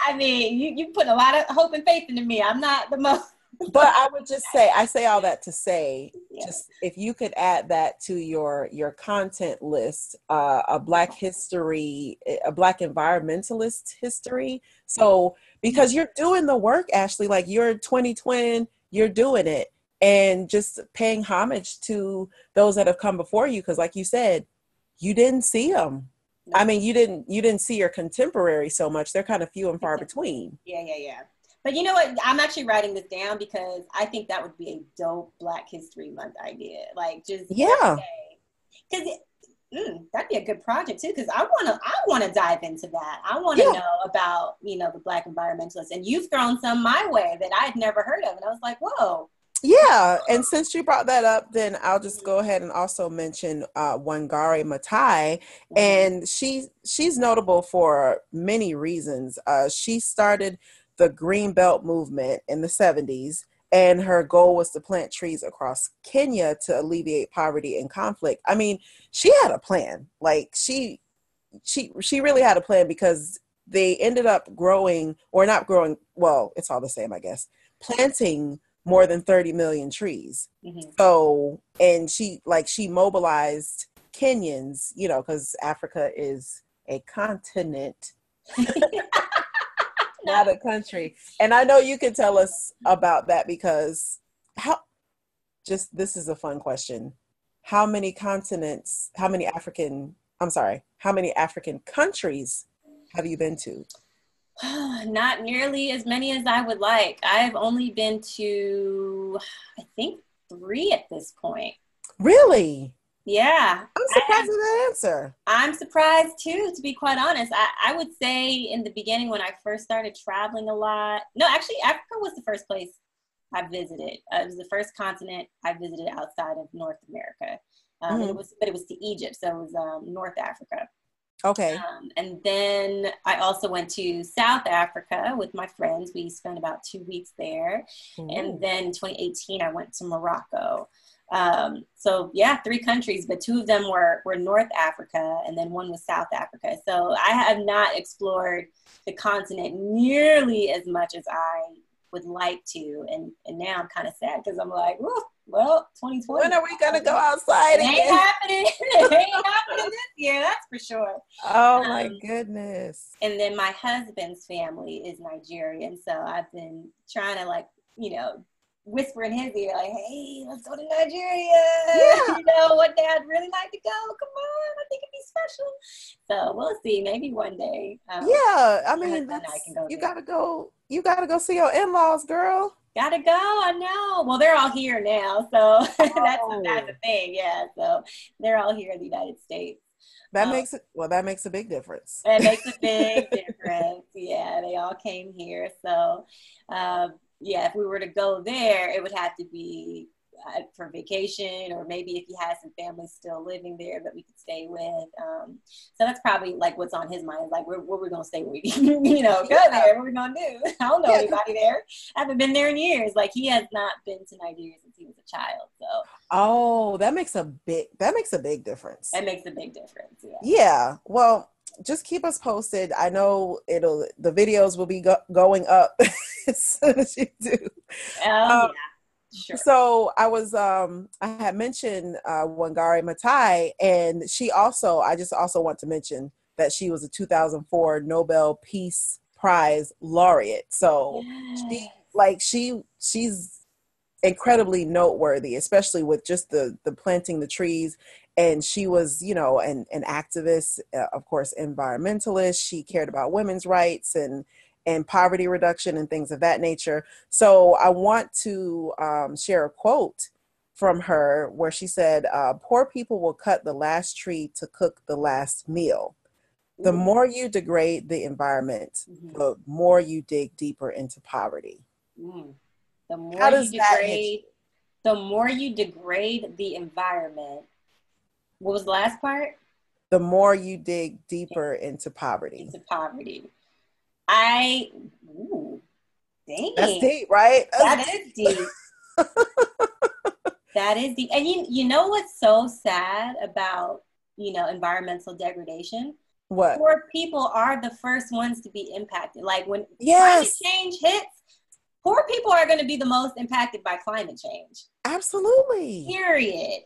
I mean you, you put a lot of hope and faith into me. I'm not the most but I would just say, I say all that to say, just if you could add that to your your content list, uh, a Black history, a Black environmentalist history. So because you're doing the work, Ashley, like you're 2020, you're doing it, and just paying homage to those that have come before you. Because, like you said, you didn't see them. I mean, you didn't you didn't see your contemporary so much. They're kind of few and far between. Yeah, yeah, yeah. But you know what? I'm actually writing this down because I think that would be a dope Black History Month idea. Like just yeah, because mm, that'd be a good project too. Because I want to I want to dive into that. I want to yeah. know about you know the Black environmentalists, and you've thrown some my way that I'd never heard of, and I was like, whoa. Yeah, and since you brought that up, then I'll just go ahead and also mention uh, Wangari Maathai, mm-hmm. and she she's notable for many reasons. Uh, she started the Green Belt movement in the 70s, and her goal was to plant trees across Kenya to alleviate poverty and conflict. I mean, she had a plan. Like she she she really had a plan because they ended up growing or not growing, well, it's all the same, I guess. Planting more than 30 million trees. Mm-hmm. So, and she like she mobilized Kenyans, you know, cuz Africa is a continent. not a country. And I know you can tell us about that because how just this is a fun question. How many continents, how many African, I'm sorry, how many African countries have you been to? Not nearly as many as I would like. I've only been to, I think, three at this point. Really? Yeah. I'm surprised with that answer. I'm surprised too, to be quite honest. I, I would say in the beginning when I first started traveling a lot, no, actually, Africa was the first place I visited. Uh, it was the first continent I visited outside of North America. Um, mm-hmm. it was, but it was to Egypt, so it was um, North Africa. Okay. Um, and then I also went to South Africa with my friends. We spent about two weeks there. Ooh. And then 2018, I went to Morocco. Um, so yeah, three countries, but two of them were, were North Africa and then one was South Africa. So I have not explored the continent nearly as much as I would like to. And, and now I'm kind of sad because I'm like, well, 2020. When are we gonna go outside? It ain't happening. it ain't happening this year, that's for sure. Oh my um, goodness. And then my husband's family is Nigerian, so I've been trying to like, you know, whisper in his ear, like, hey, let's go to Nigeria. Yeah. you know, what dad really like to go. Come on, I think it'd be special. So we'll see. Maybe one day. Um, yeah, I mean, I go you there. gotta go. You gotta go see your in-laws, girl. Gotta go. I know. Well, they're all here now, so oh. that's that's the thing. Yeah, so they're all here in the United States. That um, makes it well. That makes a big difference. It makes a big difference. Yeah, they all came here, so um, yeah, if we were to go there, it would have to be uh, for vacation, or maybe if he has some family still living there that we could stay with. Um, so that's probably like what's on his mind, like where, where we're gonna stay with you, know, go yeah. there. What we're gonna do? I don't know anybody there. I haven't been there in years. Like he has not been to Nigeria since he was a child. So oh, that makes a big that makes a big difference. That makes a big difference. Yeah. Yeah. Well, just keep us posted. I know it'll the videos will be go- going up as soon as you do. Oh um, yeah. Sure. So I was um I had mentioned uh Wangari Maathai and she also I just also want to mention that she was a 2004 Nobel Peace Prize laureate. So she like she she's incredibly noteworthy, especially with just the the planting the trees and she was you know an, an activist uh, of course environmentalist she cared about women's rights and and poverty reduction and things of that nature so i want to um, share a quote from her where she said uh, poor people will cut the last tree to cook the last meal the mm-hmm. more you degrade the environment mm-hmm. the more you dig deeper into poverty mm. the more you degrade the more you degrade the environment what was the last part? The more you dig deeper into poverty. Into poverty. I ooh, dang. That's deep, right? That's that is deep. that is deep. And you you know what's so sad about you know environmental degradation? What? Poor people are the first ones to be impacted. Like when yes. climate change hits, poor people are going to be the most impacted by climate change. Absolutely. Period.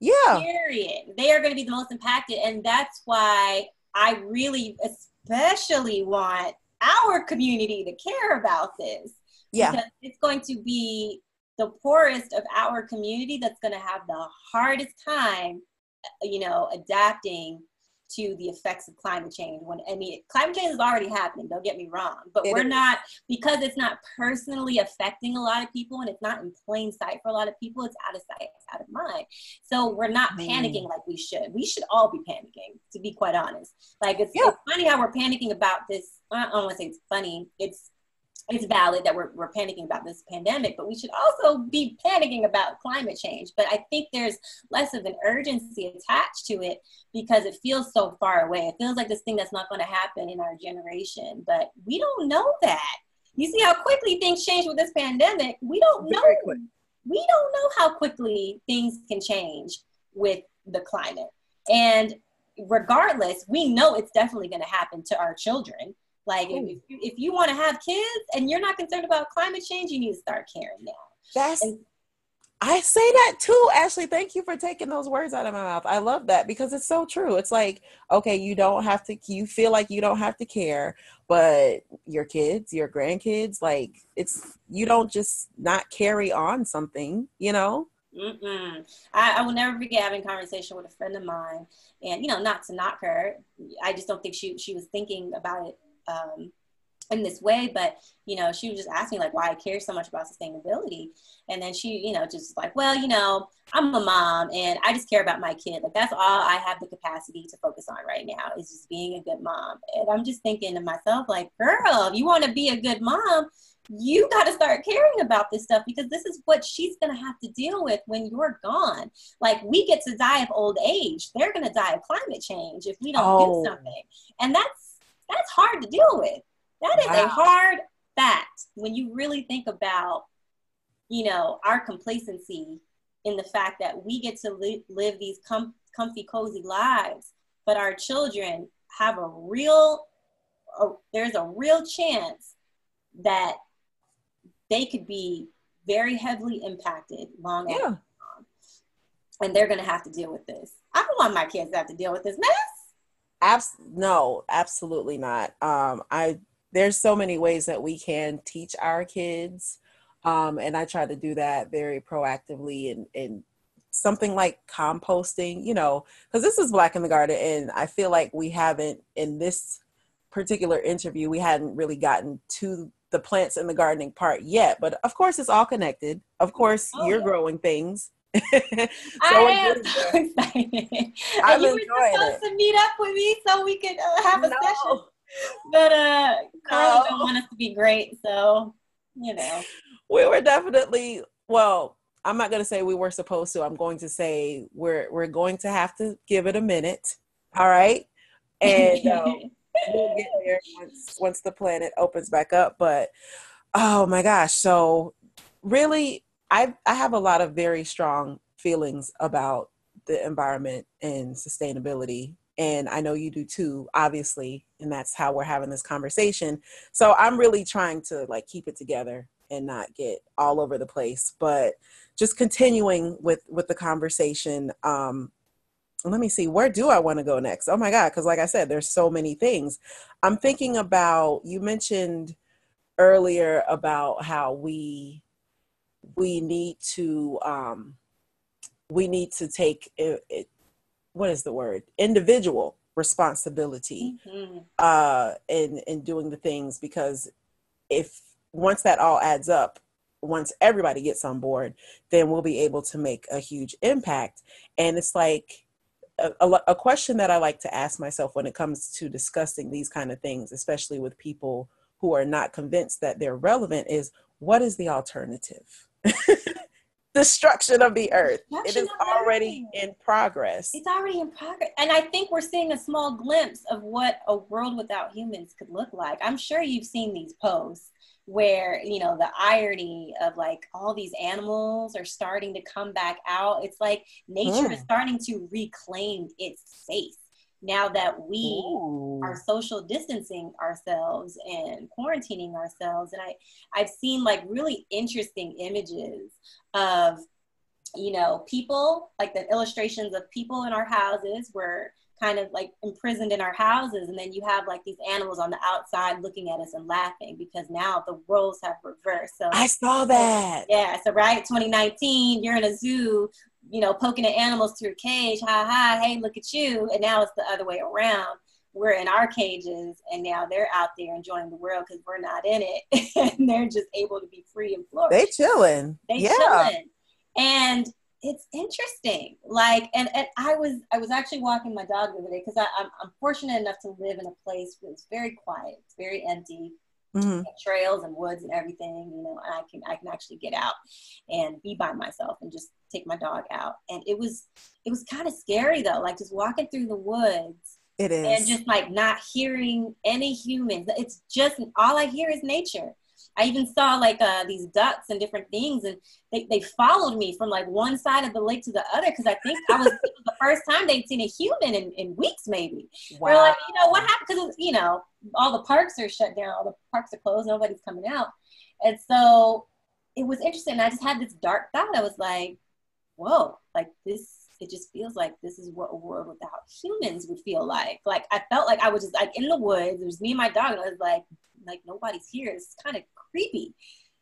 Yeah. Period. They are going to be the most impacted. And that's why I really, especially want our community to care about this. Yeah. Because it's going to be the poorest of our community that's going to have the hardest time, you know, adapting to the effects of climate change when I mean climate change is already happening, don't get me wrong. But it we're is. not because it's not personally affecting a lot of people and it's not in plain sight for a lot of people, it's out of sight, out of mind. So we're not mm. panicking like we should. We should all be panicking, to be quite honest. Like it's, yeah. it's funny how we're panicking about this. I don't want to say it's funny. It's it's valid that we're, we're panicking about this pandemic, but we should also be panicking about climate change. But I think there's less of an urgency attached to it because it feels so far away. It feels like this thing that's not going to happen in our generation, but we don't know that. You see how quickly things change with this pandemic. We don't know. We don't know how quickly things can change with the climate. And regardless, we know it's definitely going to happen to our children like if, you, if you want to have kids and you're not concerned about climate change, you need to start caring now. That's and, I say that too, Ashley. Thank you for taking those words out of my mouth. I love that because it's so true. It's like, okay, you don't have to, you feel like you don't have to care, but your kids, your grandkids, like it's, you don't just not carry on something, you know? Mm-mm. I, I will never forget having a conversation with a friend of mine, and you know, not to knock her, I just don't think she she was thinking about it um, in this way but you know she was just asking like why i care so much about sustainability and then she you know just like well you know i'm a mom and i just care about my kid like that's all i have the capacity to focus on right now is just being a good mom and i'm just thinking to myself like girl if you want to be a good mom you got to start caring about this stuff because this is what she's going to have to deal with when you're gone. Like we get to die of old age. They're going to die of climate change if we don't oh. do something. And that's that's hard to deal with. That is wow. a hard fact when you really think about, you know, our complacency in the fact that we get to li- live these com- comfy, cozy lives, but our children have a real, a, there's a real chance that they could be very heavily impacted long yeah. after and they're going to have to deal with this. I don't want my kids to have to deal with this mess. Abs- no, absolutely not. Um, I there's so many ways that we can teach our kids, um, and I try to do that very proactively and and something like composting. You know, because this is Black in the Garden, and I feel like we haven't in this particular interview we hadn't really gotten to the plants and the gardening part yet. But of course, it's all connected. Of course, oh, you're yeah. growing things. so I am so excited. I'm you were supposed it. to meet up with me so we could uh, have a no. session. But uh Carla no. don't want us to be great, so you know. We were definitely well, I'm not gonna say we were supposed to. I'm going to say we're we're going to have to give it a minute. All right. And um, we'll get there once once the planet opens back up. But oh my gosh, so really, I I have a lot of very strong feelings about the environment and sustainability. And I know you do too, obviously, and that's how we're having this conversation. So I'm really trying to like keep it together and not get all over the place. But just continuing with with the conversation, um, let me see where do i want to go next oh my god because like i said there's so many things i'm thinking about you mentioned earlier about how we we need to um we need to take it, it what is the word individual responsibility mm-hmm. uh in in doing the things because if once that all adds up once everybody gets on board then we'll be able to make a huge impact and it's like a, a, question that I like to ask myself when it comes to discussing these kind of things, especially with people who are not convinced that they're relevant, is what is the alternative? Destruction of the earth. Destruction it is already in progress. It's already in progress. And I think we're seeing a small glimpse of what a world without humans could look like. I'm sure you've seen these posts where you know the irony of like all these animals are starting to come back out it's like nature mm. is starting to reclaim its space now that we Ooh. are social distancing ourselves and quarantining ourselves and i i've seen like really interesting images of you know people like the illustrations of people in our houses were kind of like imprisoned in our houses and then you have like these animals on the outside looking at us and laughing because now the roles have reversed so i saw that yeah so right 2019 you're in a zoo you know poking at animals through a cage ha ha hey look at you. And now it's the other way around. We're in our cages and now they're out there enjoying the world because we're not in it. And they're just able to be free and flourish. They chilling. They yeah. chilling. And it's interesting. Like and, and i was i was actually walking my dog the other day because I'm, I'm fortunate enough to live in a place where it's very quiet it's very empty. Mm-hmm. trails and woods and everything you know and i can i can actually get out and be by myself and just take my dog out and it was it was kind of scary though like just walking through the woods it is and just like not hearing any humans it's just all i hear is nature I even saw like uh, these ducks and different things, and they, they followed me from like one side of the lake to the other because I think I was, was, the first time they'd seen a human in, in weeks, maybe. Wow. They're like, you know, what happened? Because, you know, all the parks are shut down, all the parks are closed, nobody's coming out. And so it was interesting. And I just had this dark thought. I was like, whoa, like this it just feels like this is what a world without humans would feel like. Like I felt like I was just like in the woods. It was me and my dog, and I was like, like nobody's here. It's kind of creepy.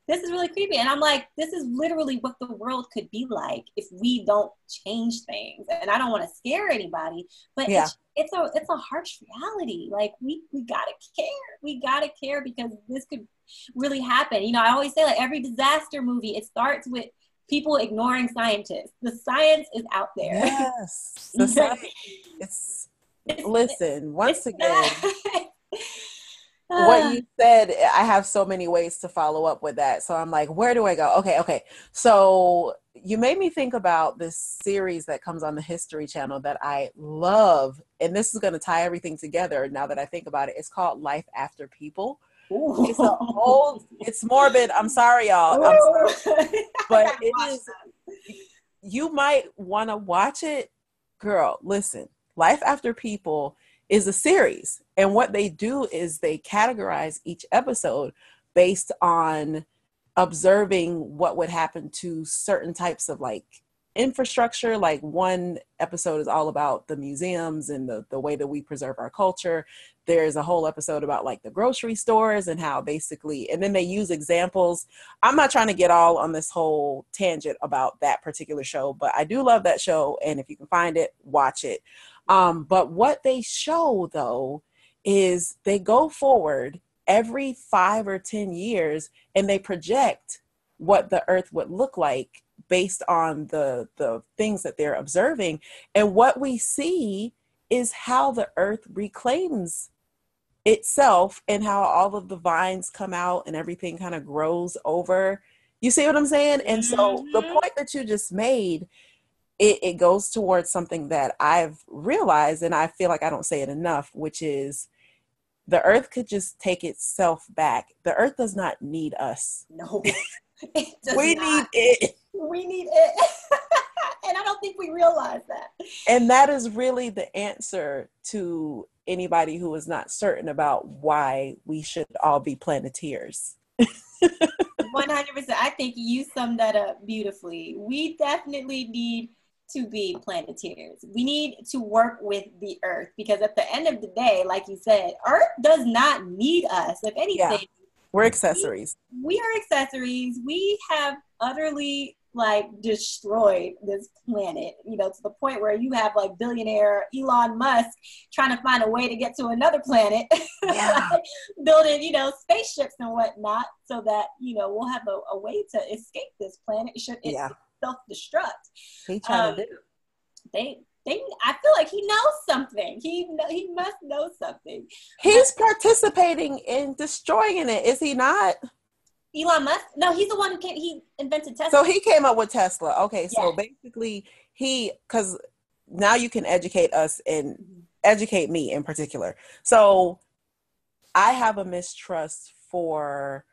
This is really creepy. And I'm like, this is literally what the world could be like if we don't change things. And I don't want to scare anybody, but yeah. it's, it's a it's a harsh reality. Like we we gotta care. We gotta care because this could really happen. You know, I always say like every disaster movie, it starts with people ignoring scientists. The science is out there. Yes. The science, it's, it's listen, once it's again. what ah. you said, I have so many ways to follow up with that. So I'm like, where do I go? Okay, okay. So you made me think about this series that comes on the History Channel that I love. And this is going to tie everything together now that I think about it. It's called Life After People. Ooh. It's an old, it's morbid. I'm sorry, y'all. I'm sorry. But it is, you might want to watch it. Girl, listen, Life After People is a series. And what they do is they categorize each episode based on observing what would happen to certain types of like infrastructure like one episode is all about the museums and the, the way that we preserve our culture there's a whole episode about like the grocery stores and how basically and then they use examples i'm not trying to get all on this whole tangent about that particular show but i do love that show and if you can find it watch it um, but what they show though is they go forward every five or 10 years and they project what the earth would look like based on the, the things that they're observing. And what we see is how the earth reclaims itself and how all of the vines come out and everything kind of grows over. You see what I'm saying? And so the mm-hmm. point that you just made it, it goes towards something that I've realized, and I feel like I don't say it enough, which is the earth could just take itself back. The earth does not need us. No, we not. need it. We need it. and I don't think we realize that. And that is really the answer to anybody who is not certain about why we should all be planeteers. 100%. I think you summed that up beautifully. We definitely need to be planeteers. We need to work with the earth because at the end of the day, like you said, earth does not need us. If anything, yeah. we're accessories. We, we are accessories. We have utterly like destroyed this planet, you know, to the point where you have like billionaire Elon Musk trying to find a way to get to another planet, yeah. building, you know, spaceships and whatnot so that, you know, we'll have a, a way to escape this planet should it yeah self-destruct. He trying um, to do. They they I feel like he knows something. He he must know something. He's participating in destroying it, is he not? Elon Musk? No, he's the one who came, he invented Tesla. So he came up with Tesla. Okay, so basically he because now you can educate us and educate me in particular. So I have a mistrust for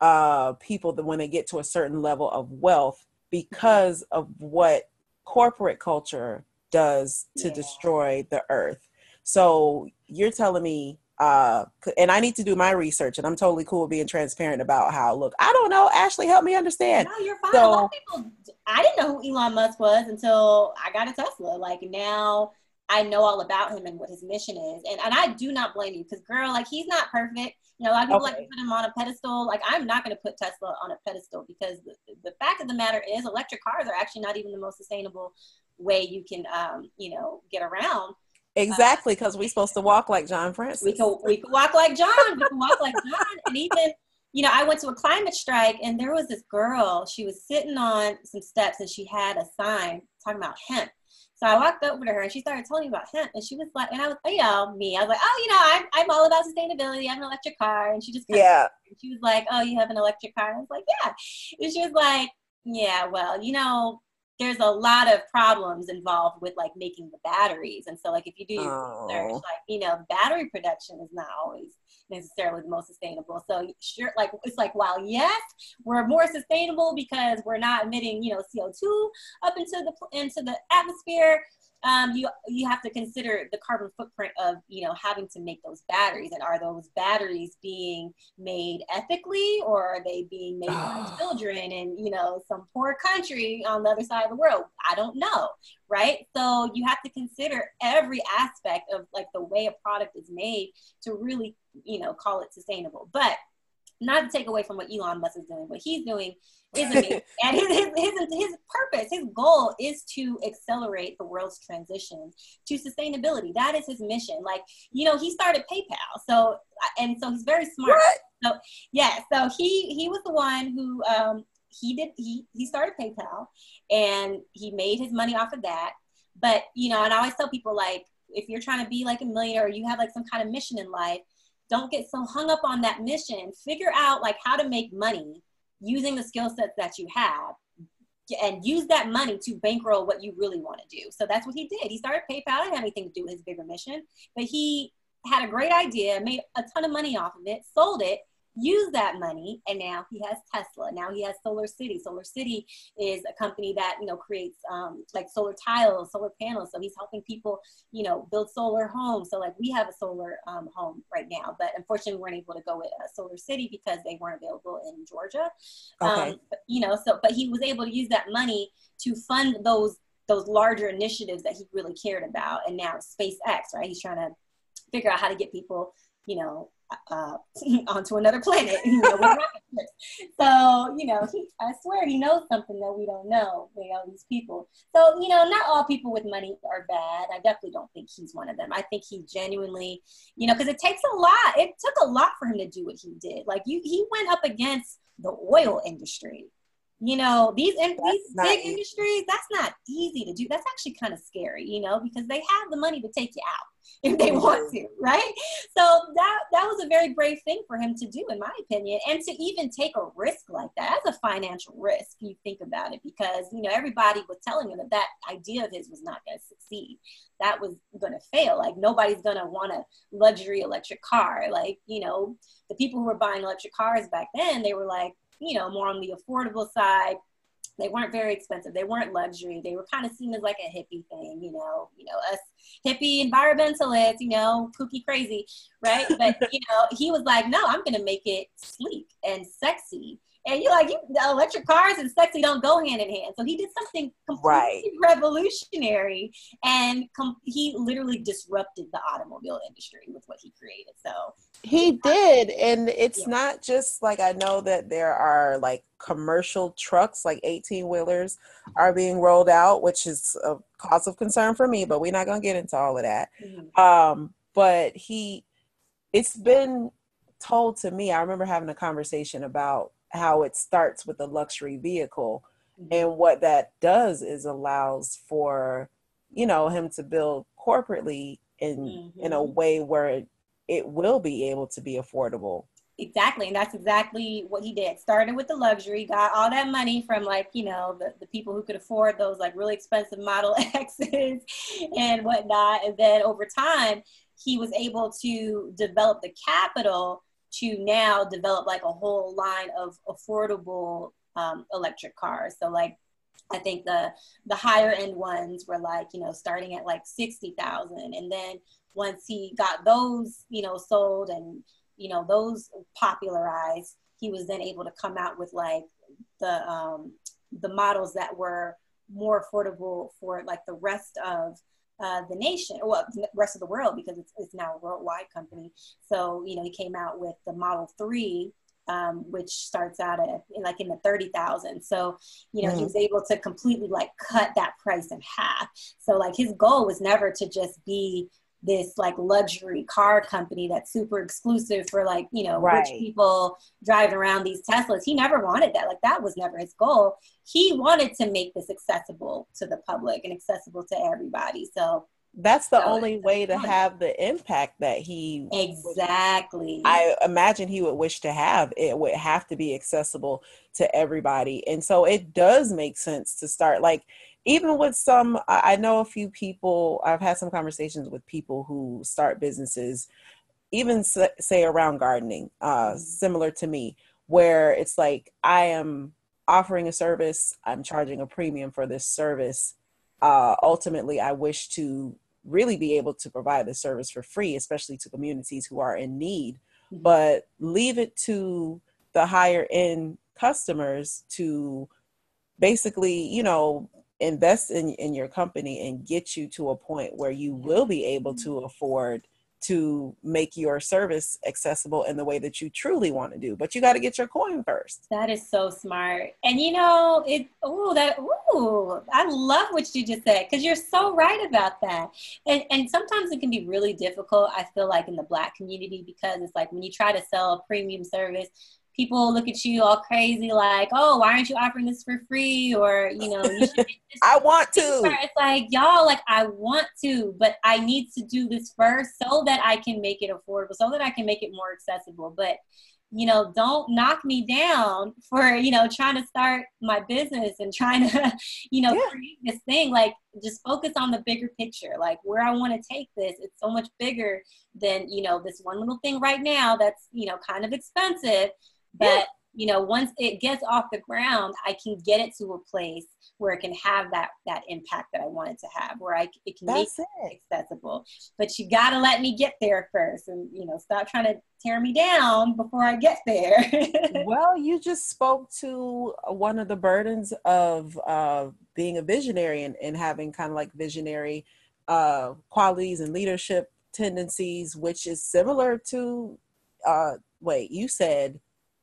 uh people that when they get to a certain level of wealth because of what corporate culture does to yeah. destroy the earth. So you're telling me, uh, and I need to do my research, and I'm totally cool being transparent about how. Look, I don't know. Ashley, help me understand. No, you're fine. So, a lot of people, I didn't know who Elon Musk was until I got a Tesla. Like now, I know all about him and what his mission is. And and I do not blame you because girl, like he's not perfect. You know, a lot of people okay. like to put him on a pedestal. Like I'm not going to put Tesla on a pedestal because the, the fact of the matter is, electric cars are actually not even the most sustainable way you can, um, you know, get around. Exactly, because we're supposed to walk like John Francis. We can we can walk like John. We can walk like John, and even you know, I went to a climate strike, and there was this girl. She was sitting on some steps, and she had a sign talking about hemp so I walked over to her and she started telling me about hemp. And she was like, and I was, you know, me, I was like, oh, you know, I'm, I'm all about sustainability. I have an electric car. And she just, yeah. she was like, oh, you have an electric car? And I was like, yeah. And she was like, yeah, well, you know, there's a lot of problems involved with like making the batteries. And so like if you do your oh. research, like, you know, battery production is not always necessarily the most sustainable. So sure, like it's like while yes, we're more sustainable because we're not emitting you know CO two up into the into the atmosphere um, you you have to consider the carbon footprint of you know having to make those batteries and are those batteries being made ethically or are they being made by children in you know some poor country on the other side of the world? I don't know right? So you have to consider every aspect of like the way a product is made to really you know call it sustainable. But not to take away from what Elon Musk is doing, what he's doing is amazing. and his, his, his, his purpose, his goal is to accelerate the world's transition to sustainability. That is his mission. Like, you know, he started PayPal. So, and so he's very smart. What? So, yeah, so he, he was the one who, um, he did, he, he started PayPal and he made his money off of that. But, you know, and I always tell people like, if you're trying to be like a millionaire or you have like some kind of mission in life, don't get so hung up on that mission. Figure out like how to make money using the skill sets that you have and use that money to bankroll what you really want to do. So that's what he did. He started PayPal. Didn't have anything to do with his bigger mission, but he had a great idea, made a ton of money off of it, sold it, use that money and now he has tesla. Now he has solar city. Solar city is a company that you know creates um, like solar tiles solar panels. So he's helping people you know build solar homes. So like we have a solar um, home right now but unfortunately we weren't able to go with a solar city because they weren't available in georgia. Okay. Um, but, you know so but he was able to use that money to fund those those larger initiatives that he really cared about. And now spacex right? He's trying to figure out how to get people you know uh, onto another planet. You know, so you know, he, I swear he knows something that we don't know. You know, these people. So you know, not all people with money are bad. I definitely don't think he's one of them. I think he genuinely, you know, because it takes a lot. It took a lot for him to do what he did. Like you, he went up against the oil industry you know these in, these big easy. industries that's not easy to do. That's actually kind of scary you know because they have the money to take you out if they want to mm-hmm. right? So that that was a very brave thing for him to do in my opinion and to even take a risk like that as a financial risk you think about it because you know everybody was telling him that that idea of his was not going to succeed. That was going to fail. Like nobody's going to want a luxury electric car. Like you know the people who were buying electric cars back then they were like you know, more on the affordable side. They weren't very expensive. They weren't luxury. They were kind of seen as like a hippie thing, you know, you know, us hippie environmentalists, you know, kooky crazy, right? But you know, he was like, no, I'm gonna make it sleek and sexy and you're like, you, electric cars and sexy don't go hand in hand. So he did something completely right. revolutionary, and com- he literally disrupted the automobile industry with what he created. So he did, and it's yeah. not just like I know that there are like commercial trucks, like 18 wheelers, are being rolled out, which is a cause of concern for me. But we're not gonna get into all of that. Mm-hmm. Um, but he, it's been told to me. I remember having a conversation about how it starts with a luxury vehicle mm-hmm. and what that does is allows for you know him to build corporately in mm-hmm. in a mm-hmm. way where it, it will be able to be affordable exactly and that's exactly what he did started with the luxury got all that money from like you know the, the people who could afford those like really expensive model x's and whatnot and then over time he was able to develop the capital to now develop like a whole line of affordable um, electric cars. So like I think the the higher end ones were like you know starting at like sixty thousand, and then once he got those you know sold and you know those popularized, he was then able to come out with like the um, the models that were more affordable for like the rest of uh, the nation, well, the rest of the world, because it's, it's now a worldwide company. So, you know, he came out with the Model 3, um, which starts out at like in the 30,000. So, you know, mm-hmm. he was able to completely like cut that price in half. So, like, his goal was never to just be this like luxury car company that's super exclusive for like you know right. rich people driving around these teslas. He never wanted that. Like that was never his goal. He wanted to make this accessible to the public and accessible to everybody. So that's the so only way to have the impact that he exactly. I imagine he would wish to have. It would have to be accessible to everybody. And so it does make sense to start like even with some i know a few people i've had some conversations with people who start businesses even say around gardening uh, mm-hmm. similar to me where it's like i am offering a service i'm charging a premium for this service uh, ultimately i wish to really be able to provide the service for free especially to communities who are in need mm-hmm. but leave it to the higher end customers to basically you know invest in, in your company and get you to a point where you will be able mm-hmm. to afford to make your service accessible in the way that you truly want to do. But you got to get your coin first. That is so smart. And you know, it oh that oh, I love what you just said because you're so right about that. And and sometimes it can be really difficult, I feel like in the black community because it's like when you try to sell a premium service, people look at you all crazy like oh why aren't you offering this for free? Or you know you i want to. it's like y'all like i want to but i need to do this first so that i can make it affordable so that i can make it more accessible. But you know don't knock me down for you know trying to start my business and trying to you know yeah. create this thing. Like just focus on the bigger picture. Like where i want to take this it's so much bigger than you know this one little thing right now that's you know kind of expensive but you know, once it gets off the ground, I can get it to a place where it can have that that impact that I want it to have, where I it can That's make it accessible. But you got to let me get there first, and you know, stop trying to tear me down before I get there. well, you just spoke to one of the burdens of uh, being a visionary and, and having kind of like visionary uh, qualities and leadership tendencies, which is similar to. Uh, wait, you said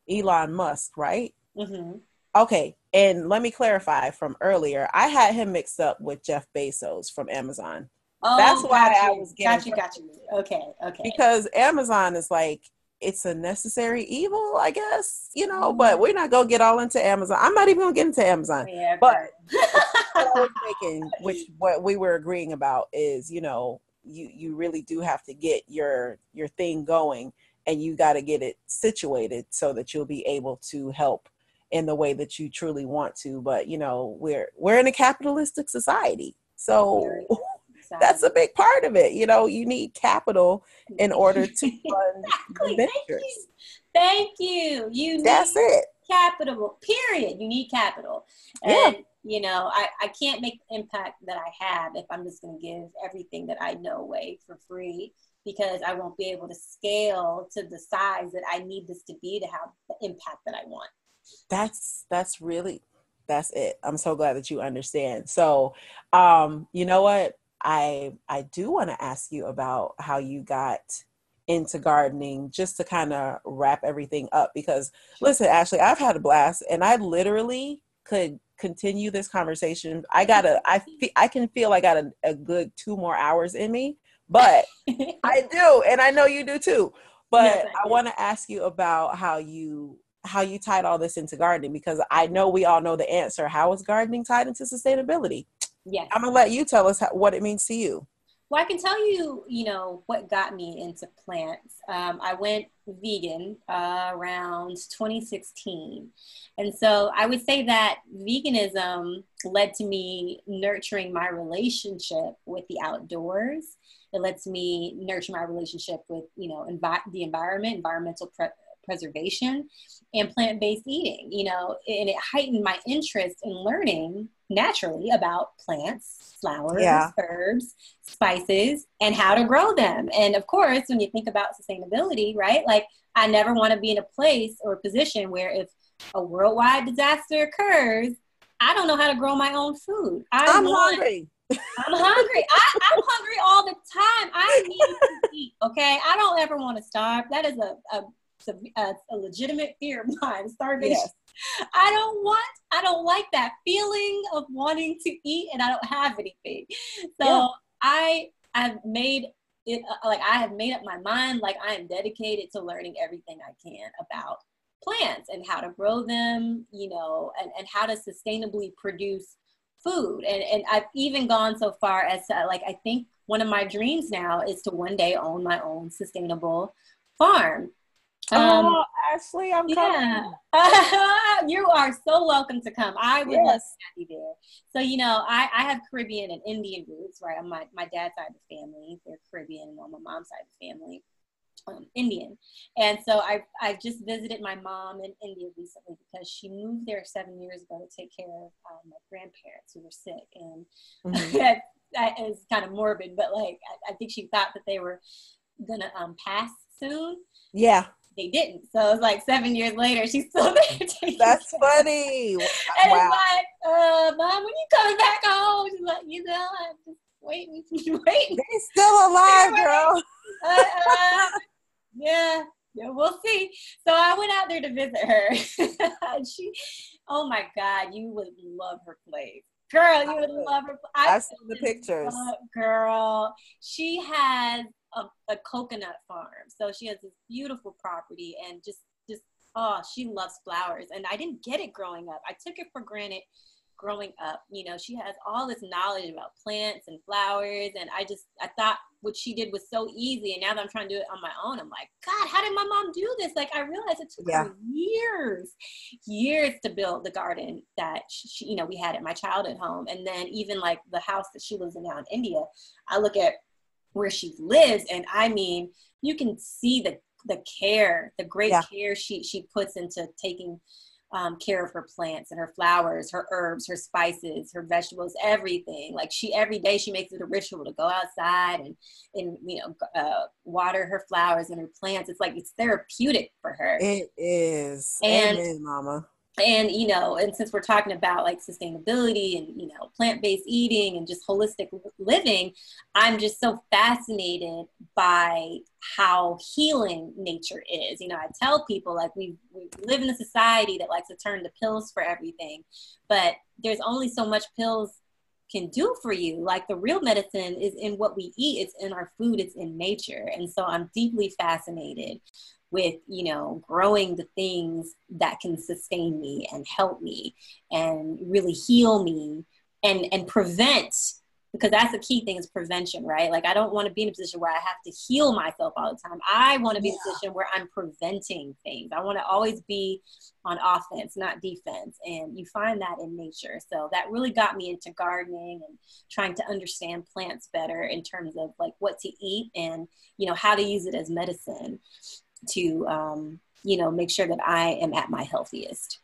Elon Musk, right? Mm-hmm. Okay, and let me clarify from earlier. I had him mixed up with Jeff Bezos from Amazon. Oh, that's why I was getting got you, got you. Okay, okay. Because Amazon is like it's a necessary evil, I guess, you know. Mm-hmm. But we're not gonna get all into Amazon. I'm not even gonna get into Amazon. Yeah, but what I was making, which what we were agreeing about is, you know, you you really do have to get your your thing going and you got to get it situated so that you'll be able to help in the way that you truly want to but you know we're we're in a capitalistic society so that's a big part of it you know you need capital in order to fund exactly. ventures. thank you. Thank you. You that's it. capital period. You need capital. And yeah. you know I, I can't make the impact that i have if i'm just going to give everything that i know away for free because I won't be able to scale to the size that I need this to be to have the impact that I want. That's that's really that's it. I'm so glad that you understand. So, um, you know what? I I do want to ask you about how you got into gardening just to kind of wrap everything up because listen, Ashley, I've had a blast and I literally could continue this conversation. I got a I fe- I can feel I got a, a good two more hours in me but I do, and I know you do too. But yes, I, I want to ask you about how you how you tied all this into gardening because I know we all know the answer. How is gardening tied into sustainability? Yes. I'm gonna let you tell us how, what it means to you. Well, I can tell you, you know, what got me into plants. Um, I went vegan uh, around 2016. And so I would say that veganism led to me nurturing my relationship with the outdoors it lets me nurture my relationship with, you know, envi- the environment, environmental pre- preservation, and plant-based eating. You know, and it heightened my interest in learning naturally about plants, flowers, yeah. herbs, spices, and how to grow them. And of course, when you think about sustainability, right? Like I never want to be in a place or position where if a worldwide disaster occurs, I don't know how to grow my own food. I am hungry. I'm hungry. I, am hungry all the time. I need to eat. Okay, I don't ever want to starve. That is a a, a, a legitimate fear of mine. Starvation. Yes. I don't want. I don't like that feeling of wanting to eat and I don't have anything. So yeah. I I've made it uh, like I have made up my mind. Like I am dedicated to learning everything I can about plants and how to grow them. You know, and and how to sustainably produce food. And, and I've even gone so far as to like, I think one of my dreams now is to one day own my own sustainable farm. Um, oh, Ashley, I'm yeah. coming. you are so welcome to come. I would yes. love to have you there. So, you know, I, I have Caribbean and Indian roots, right? On my, my dad's side of the family, they're Caribbean, and on my mom's side of the family, um, Indian. And so I I just visited my mom in India recently because she moved there seven years ago to take care of um, my grandparents who were sick, and mm-hmm. that, that is kind of morbid, but like I, I, think she thought that they were gonna um, pass soon. Yeah. They didn't. So it's like seven years later, she's still there. That's funny. and wow. it's like, uh, mom, when you coming back home? She's like, you know, I'm just waiting, waiting. They're still alive, girl. Uh, uh, yeah, yeah, we'll see. So I went out there to visit her. she, oh my God, you would love her place. Girl, you would love her. I, I saw the pictures. girl, she has a, a coconut farm. So she has this beautiful property and just, just, oh, she loves flowers. And I didn't get it growing up. I took it for granted growing up. You know, she has all this knowledge about plants and flowers. And I just, I thought what she did was so easy. And now that I'm trying to do it on my own, I'm like, God, how did my mom do this? Like, I realized it took yeah. her years, years to build the garden that she, you know, we had at my childhood home. And then even like the house that she lives in now in India, I look at where she lives and I mean, you can see the the care, the great yeah. care she she puts into taking um, care of her plants and her flowers, her herbs, her spices, her vegetables, everything. Like she every day she makes it a ritual to go outside and and you know uh, water her flowers and her plants. It's like it's therapeutic for her. It is. And Amen, Mama and you know and since we're talking about like sustainability and you know plant-based eating and just holistic living i'm just so fascinated by how healing nature is you know i tell people like we, we live in a society that likes to turn to pills for everything but there's only so much pills can do for you. Like the real medicine is in what we eat, it's in our food, it's in nature. And so I'm deeply fascinated with you know growing the things that can sustain me and help me and really heal me and and prevent because that's the key thing is prevention right? Like i don't want to be in a position where i have to heal myself all the time. I want to be yeah. in a position where i'm preventing things. I want to always be on offense not defense and you find that in nature. So that really got me into gardening and trying to understand plants better in terms of like what to eat and you know how to use it as medicine to um, you know make sure that I am at my healthiest.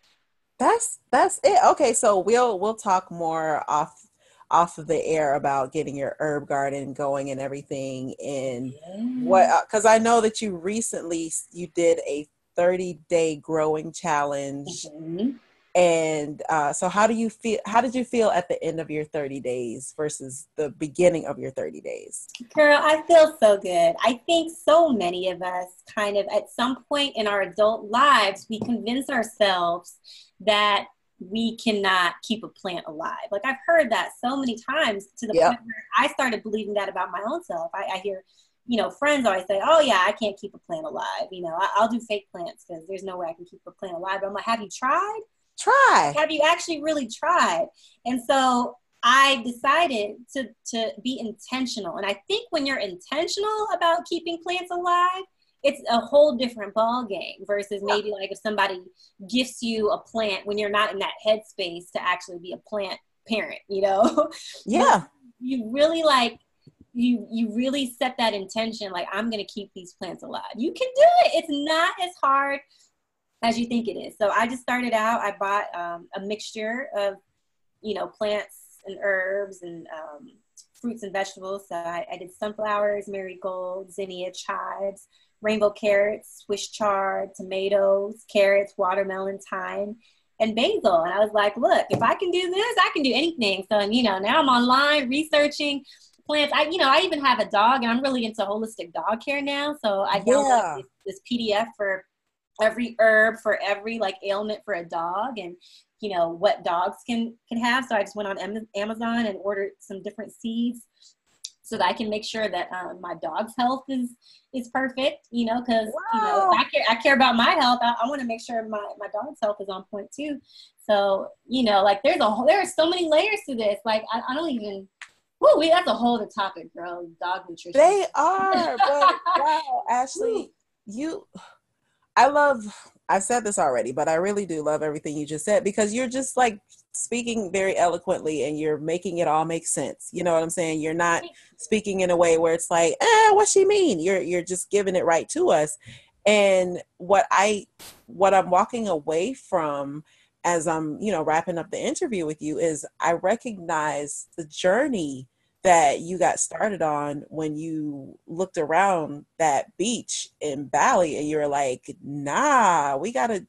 That's that's it. Okay, so we'll we'll talk more off off of the air about getting your herb garden going and everything and yeah. what because uh, I know that you recently you did a 30 day growing challenge. Mm-hmm. And uh, so, how do you feel? How did you feel at the end of your 30 days versus the beginning of your 30 days? Girl, I feel so good. I think so many of us kind of at some point in our adult lives, we convince ourselves that we cannot keep a plant alive. Like I've heard that so many times to the yep. point where I started believing that about my own self. I, I, hear, you know, friends always say, "Oh yeah, I can't keep a plant alive." You know, I, will do fake plants because there's no way I can keep a plant alive. But I'm like, have you tried? Try. Have you actually really tried? And so I decided to, to be intentional. And I think when you're intentional about keeping plants alive, it's a whole different ball game versus maybe like if somebody gifts you a plant when you're not in that headspace to actually be a plant parent, you know? Yeah. you really like you you really set that intention like I'm going to keep these plants alive. You can do it. It's not as hard as you think it is. So I just started out. I bought um, a mixture of, you know, plants and herbs and um, fruits and vegetables. So I, I, did sunflowers, marigold, zinnia, chives, rainbow carrots, Swiss chard, tomatoes, carrots, watermelon, thyme, and basil. And I was like, look, if I can do this, I can do anything. So, you know, now I'm online researching plants. I, you know, I even have a dog, and I'm really into holistic dog care now. So I downloaded yeah. this, this PDF for every herb for every like ailment for a dog and you know what dogs can can have so i just went on amazon and ordered some different seeds so that i can make sure that um, my dog's health is is perfect you know because you know I care, I care about my health i, I want to make sure my, my dog's health is on point too so you know like there's a whole there are so many layers to this like i, I don't even Woo, we that's a whole other topic, girl. Dog nutrition. They are, but wow, Ashley, you I love I said this already, but I really do love everything you just said because you're just like speaking very eloquently and you're making it all make sense. You know what I'm saying? You're not speaking in a way where it's like, eh, what she mean? You're you're just giving it right to us. And what I what I'm walking away from as I'm, you know, wrapping up the interview with you is I recognize the journey that you got started on when you looked around that beach in Bali and you were like, nah, we gotta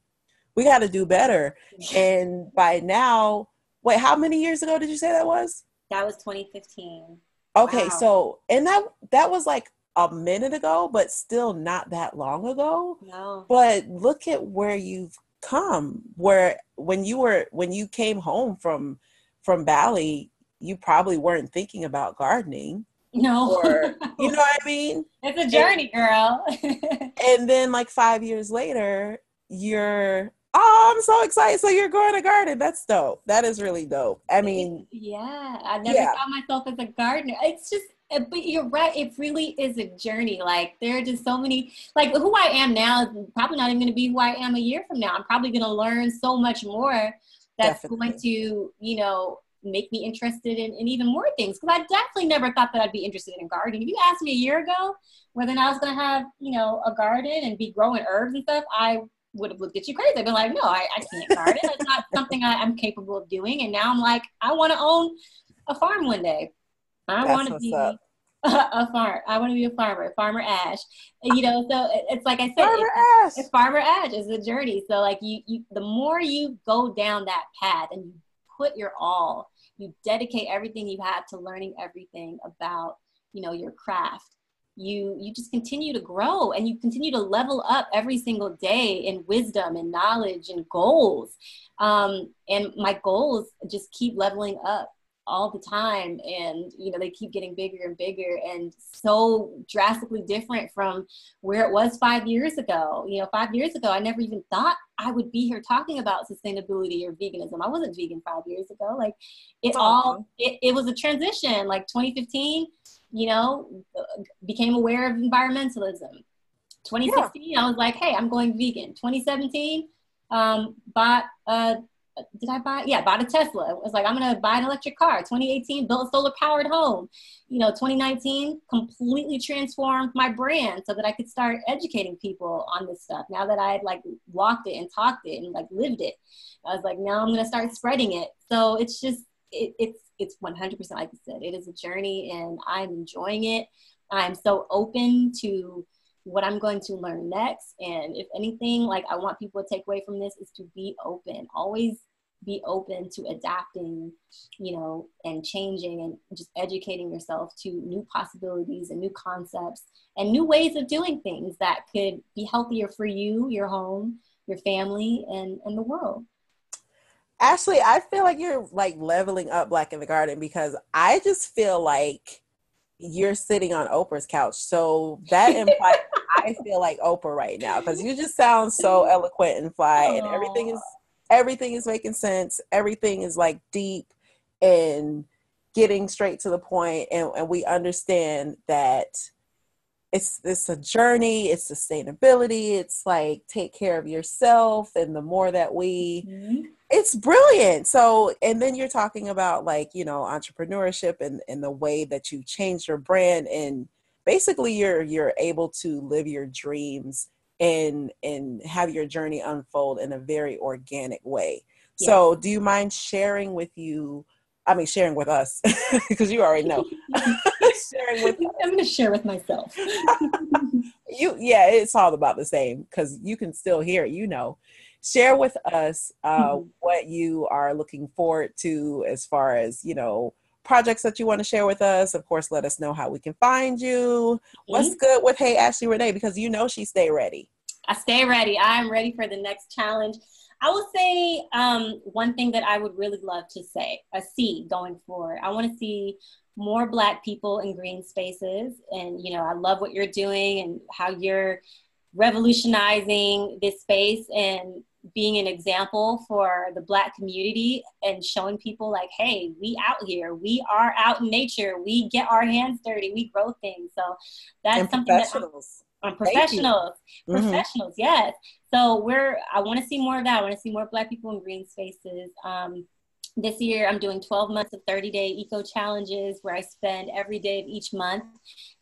we gotta do better. and by now, wait, how many years ago did you say that was? That was 2015. Okay, Wow. so and that that was like a minute ago, but still not that long ago. No. But look at where you've come. Where when you were when you came home from from Bali, you probably weren't thinking about gardening. No. Or you know what I mean? it's a journey, girl. And then like five years later, you're oh, I'm so excited. So you're growing a garden. That's dope. That is really dope. I mean, yeah, I never Yeah. saw myself as a gardener. It's just, uh, but you're right. It really is a journey. Like there are just so many. Like who I am now is probably not even going to be who I am a year from now. I'm probably going to learn so much more. That's Definitely. going to, you know, make me interested in, in even more things. Because I definitely never thought that I'd be interested in gardening. If you asked me a year ago whether or not I was going to have, you know, a garden and be growing herbs and stuff, I would have looked at you crazy. I'd been like, no, I, I can't garden. It's not something I, I'm capable of doing. And now I'm like, I want to own a farm one day. I want to be up. a farm. I want to be a farmer, Farmer Ash. You know, so it- it's like I said, Farmer it's, Ash. it's Farmer Ash is a journey. So like you, you, the more you go down that path and you put your all, you dedicate everything you have to learning everything about, you know, your craft. You you just continue to grow and you continue to level up every single day in wisdom and knowledge and goals. Um, and my goals just keep leveling up all the time and you know they keep getting bigger and bigger and so drastically different from where it was five years ago. You know five years ago i never even thought i would be here talking about sustainability or veganism. I wasn't vegan five years ago. Like it all it, it was a transition. Like 2015 you know became aware of environmentalism. 2016 i was like hey i'm going vegan. 2017 um, bought a did I buy? Yeah, bought a Tesla. It was like, I'm going to buy an electric car. 2018, built a solar powered home. You know, 2019, completely transformed my brand so that I could start educating people on this stuff. Now that I had like walked it and talked it and like lived it, I was like, now I'm going to start spreading it. So it's just, it, it's, it's 100% like you said, it is a journey and I'm enjoying it. I'm so open to what I'm going to learn next. And if anything, like I want people to take away from this is to be open. Always be open to adapting, you know, and changing and just educating yourself to new possibilities and new concepts and new ways of doing things that could be healthier for you, your home, your family, and, and the world. Ashley, I feel like you're like leveling up Black in the Garden because I just feel like you're sitting on Oprah's couch. So that implies I feel like Oprah right now because you just sound so eloquent and fly, and everything is everything is making sense. Everything is like deep and getting straight to the point, and, and we understand that it's it's a journey. It's sustainability. It's like take care of yourself, and the more that we mm-hmm. it's brilliant so and then you're talking about like you know entrepreneurship and and the way that you change your brand and basically you're you're able to live your dreams and and have your journey unfold in a very organic way so do you mind sharing with you i mean sharing with us because you already know sharing with I'm going to share with myself. you yeah it's all about the same because you can still hear it you know share with us uh, Mhm. what you are looking forward to as far as you know projects that you want to share with us of course let us know how we can find you what's good with hey ashley renne because you know she stay ready I stay ready. I'm ready for the next challenge. I will say um, one thing that I would really love to say, a see going forward. I want to see more Black people in green spaces, and you know, I love what you're doing and how you're revolutionizing this space and being an example for the Black community and showing people like, hey, we out here, we are out in nature, we get our hands dirty, we grow things. So that's and something that I'm professionals on Thank you. professionals Mhm. professionals yes so we're i want to see more of that. I want to see more black people in green spaces. Um, this year i'm doing 12 months of 30 day eco challenges where i spend every day of each month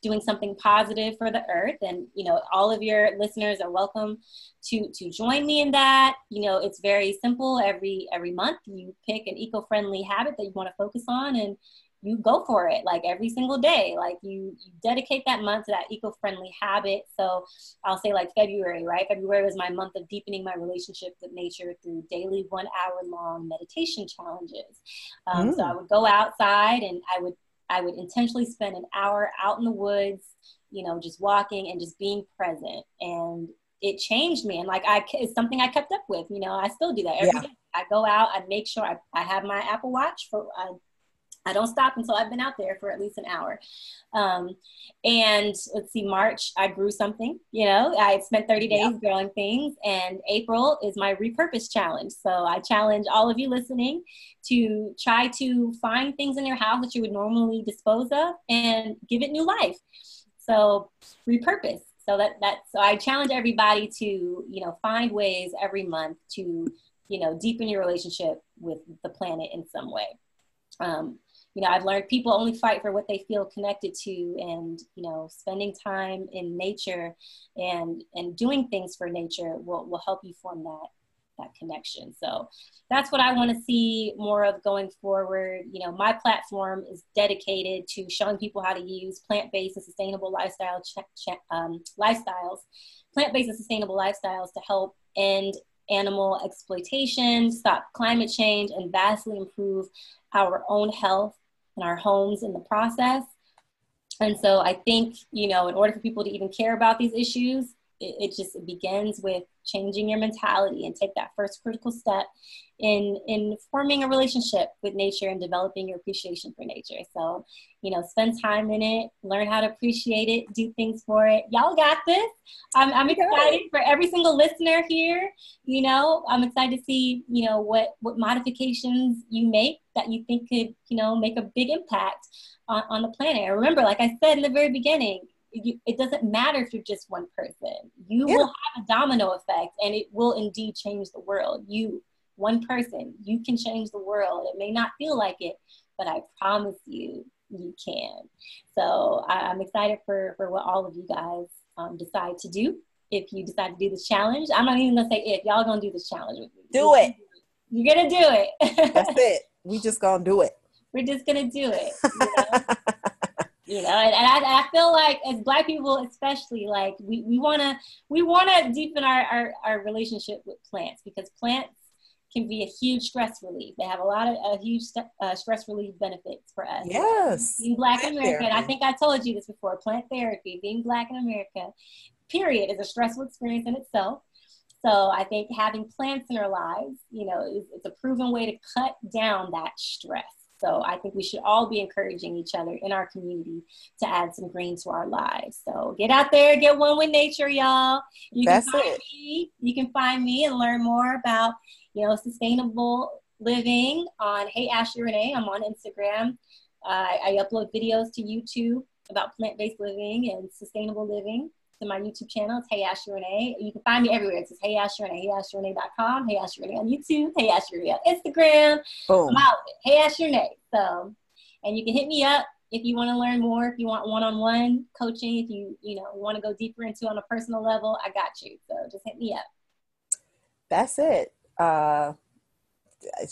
doing something positive for the earth. And you know all of your listeners are welcome to to join me in that. You know it's very simple. Every every month you pick an eco-friendly habit that you want to focus on and you go for it like every single day like you you dedicate that month to that eco-friendly habit so i'll say like february right february was my month of deepening my relationship with nature through daily one hour long meditation challenges um, so Mm. i would go outside and i would I would intentionally spend an hour out in the woods, you know, just walking and just being present. And it changed me. And like, I, it's something I kept up with, you know, I still do that every yeah. day. I go out, I make sure I, I have my Apple Watch for, I I don't stop until I've been out there for at least an hour. Um, and let's see, March, I grew something, you know, I spent 30 days growing things. And April is my repurpose challenge. So I challenge all of you listening to try to find things in your house that you would normally dispose of and give it new life. So repurpose. So that that so I challenge everybody to, you know, find ways every month to, you know, deepen your relationship with the planet in some way. Um, you know i've learned people only fight for what they feel connected to and you know spending time in nature and and doing things for nature will, will help you form that that connection. So that's what i want to see more of going forward. You know my platform is dedicated to showing people how to use plant-based and sustainable lifestyle ch- ch- um, lifestyles plant-based and sustainable lifestyles to help end animal exploitation, stop climate change, and vastly improve our own health in our homes in the process. And so I think, you know, in order for people to even care about these issues, it, it just it begins with changing your mentality and take that first critical step in in forming a relationship with nature and developing your appreciation for nature. So you know spend time in it learn how to appreciate it do things for it. Y'all got this. I'm, I'm excited for every single listener here. You know i'm excited to see you know what what modifications you make that you think could you know make a big impact on, on the planet. And remember like i said in the very beginning you, it doesn't matter if you're just one person. You yeah. will have a domino effect and it will indeed change the world. You, one person, you can change the world. It may not feel like it, but I promise you, you can. So I, am excited for, for what all of you guys um, decide to do. If you decide to do this challenge, I'm not even gonna say if y'all gonna do this challenge with me. Do it. You're gonna do it. That's it. We just gonna do it. We're just gonna do it. You know? You know and, and I, I, feel like as black people especially like we, we want to we want to deepen our, our, our relationship with plants because plants can be a huge stress relief they have a lot of a huge st- uh, stress relief benefits for us yes being black plant in america therapy. and i think i told you this before plant therapy being black in america period is a stressful experience in itself so I think having plants in our lives, you know, is, it's a proven way to cut down that stress. So I think we should all be encouraging each other in our community to add some green to our lives. So get out there, get one with nature, y'all. You That's can find it. Me, you can find me and learn more about, you know, sustainable living on Hey Ashley Renne. I'm on Instagram. Uh, I upload videos to YouTube about plant-based living and sustainable living to my YouTube channel. It's Hey Ashley Renne. You can find me everywhere. It's just Hey Ashley Renne, HeyAshleyRenne.com, Hey Ashley Renne on YouTube, Hey Ashley Renne on Instagram. Boom. Out Hey Ashley Renne. So, and you can hit me up if you want to learn more, if you want one-on-one coaching, if you, you know, want to go deeper into on a personal level, I got you. So just hit me up. That's it. Uh,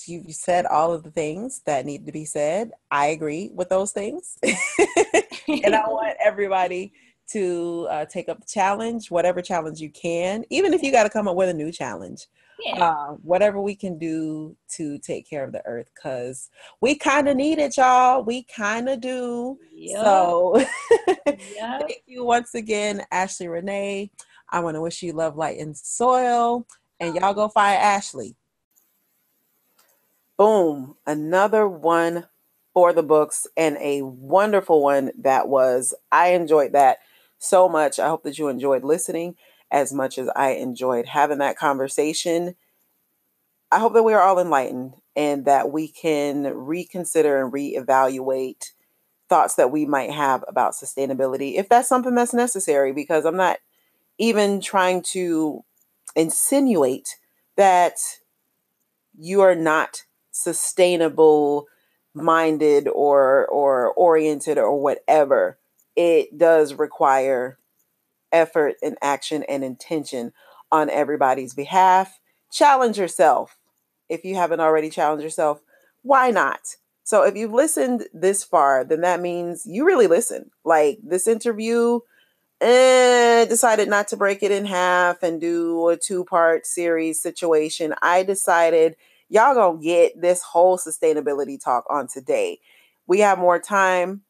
you said all of the things that need to be said. I agree with those things. and I want everybody to uh, take up the challenge, whatever challenge you can, even if you got to come up with a new challenge. Yeah. Uh, whatever we can do to take care of the earth because we kind of need it, y'all. We kind of do. Yep. So, yep. thank you once again, Ashley Renne. I want to wish you love, light, and soil. And y'all go find Ashley. Boom. Another one for the books and a wonderful one that was. I enjoyed that so much. I hope that you enjoyed listening as much as I enjoyed having that conversation. I hope that we are all enlightened and that we can reconsider and reevaluate thoughts that we might have about sustainability if that's something that's necessary because I'm not even trying to insinuate that you are not sustainable minded or or oriented or whatever it does require effort and action and intention on everybody's behalf. Challenge yourself. If you haven't already challenged yourself, why not? So if you've listened this far, then that means you really listen. Like this interview, eh, decided not to break it in half and do a two part series situation. I decided y'all gonna get this whole sustainability talk on today. We have more time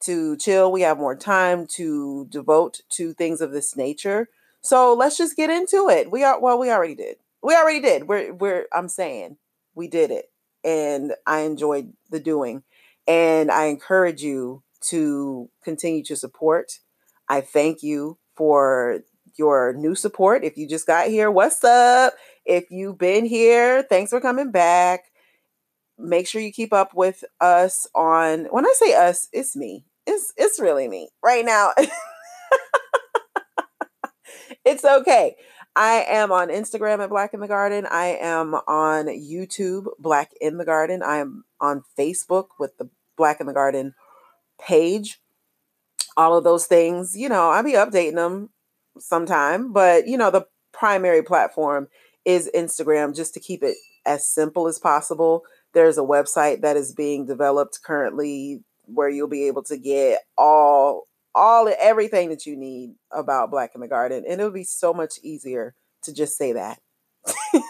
to chill. We have more time to devote to things of this nature. So let's just get into it. We are well, we already did. We already did. We're we're I'm saying we did it. And I enjoyed the doing. And I encourage you to continue to support. I thank you for your new support. If you just got here, what's up? If you've been here, thanks for coming back. Make sure you keep up with us on when I say us, it's me. It's it's really me right now. it's okay. I am on Instagram at Black in the Garden. I am on YouTube, Black in the Garden. I am on Facebook with the Black in the Garden page. All of those things, you know, I'll be updating them sometime, but you know, the primary platform is Instagram just to keep it as simple as possible. There's a website that is being developed currently where you'll be able to get all all everything that you need about Black in the Garden and it'll be so much easier to just say that.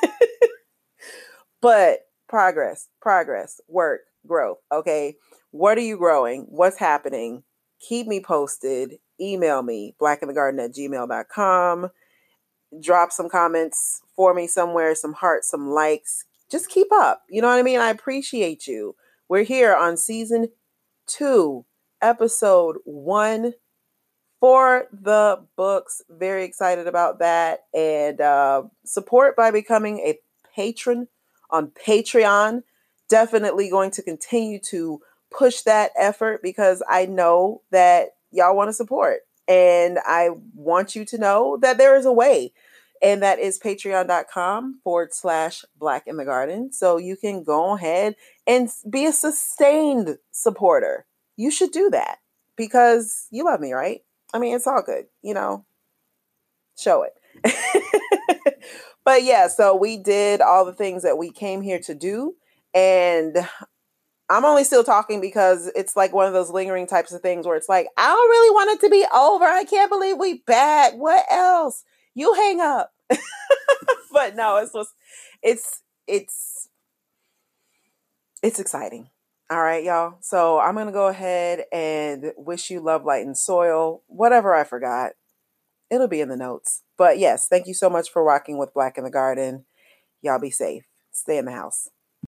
but progress, progress, work, growth, okay? What are you growing? What's happening? Keep me posted. Email me, blackinthegarden at gmail.com. Drop some comments for me somewhere, some hearts, some likes. Just keep up. You know what I mean? I appreciate you. We're here on season two, episode one for the books. Very excited about that. And uh, support by becoming a patron on Patreon. Definitely going to continue to push that effort because I know that y'all want to support. And I want you to know that there is a way. And that is patreon.com forward slash black in the garden. So you can go ahead and be a sustained supporter. You should do that because you love me, right? I mean, it's all good, you know, show it. but yeah, so we did all the things that we came here to do. And I'm only still talking because it's like one of those lingering types of things where it's like, I don't really want it to be over. I can't believe we back. What else? You hang up. but no, it's just it's it's it's exciting. All right, y'all. So I'm gonna go ahead and wish you love, light, and soil. Whatever I forgot, it'll be in the notes. But yes, thank you so much for rocking with Black in the Garden. Y'all be safe. Stay in the house.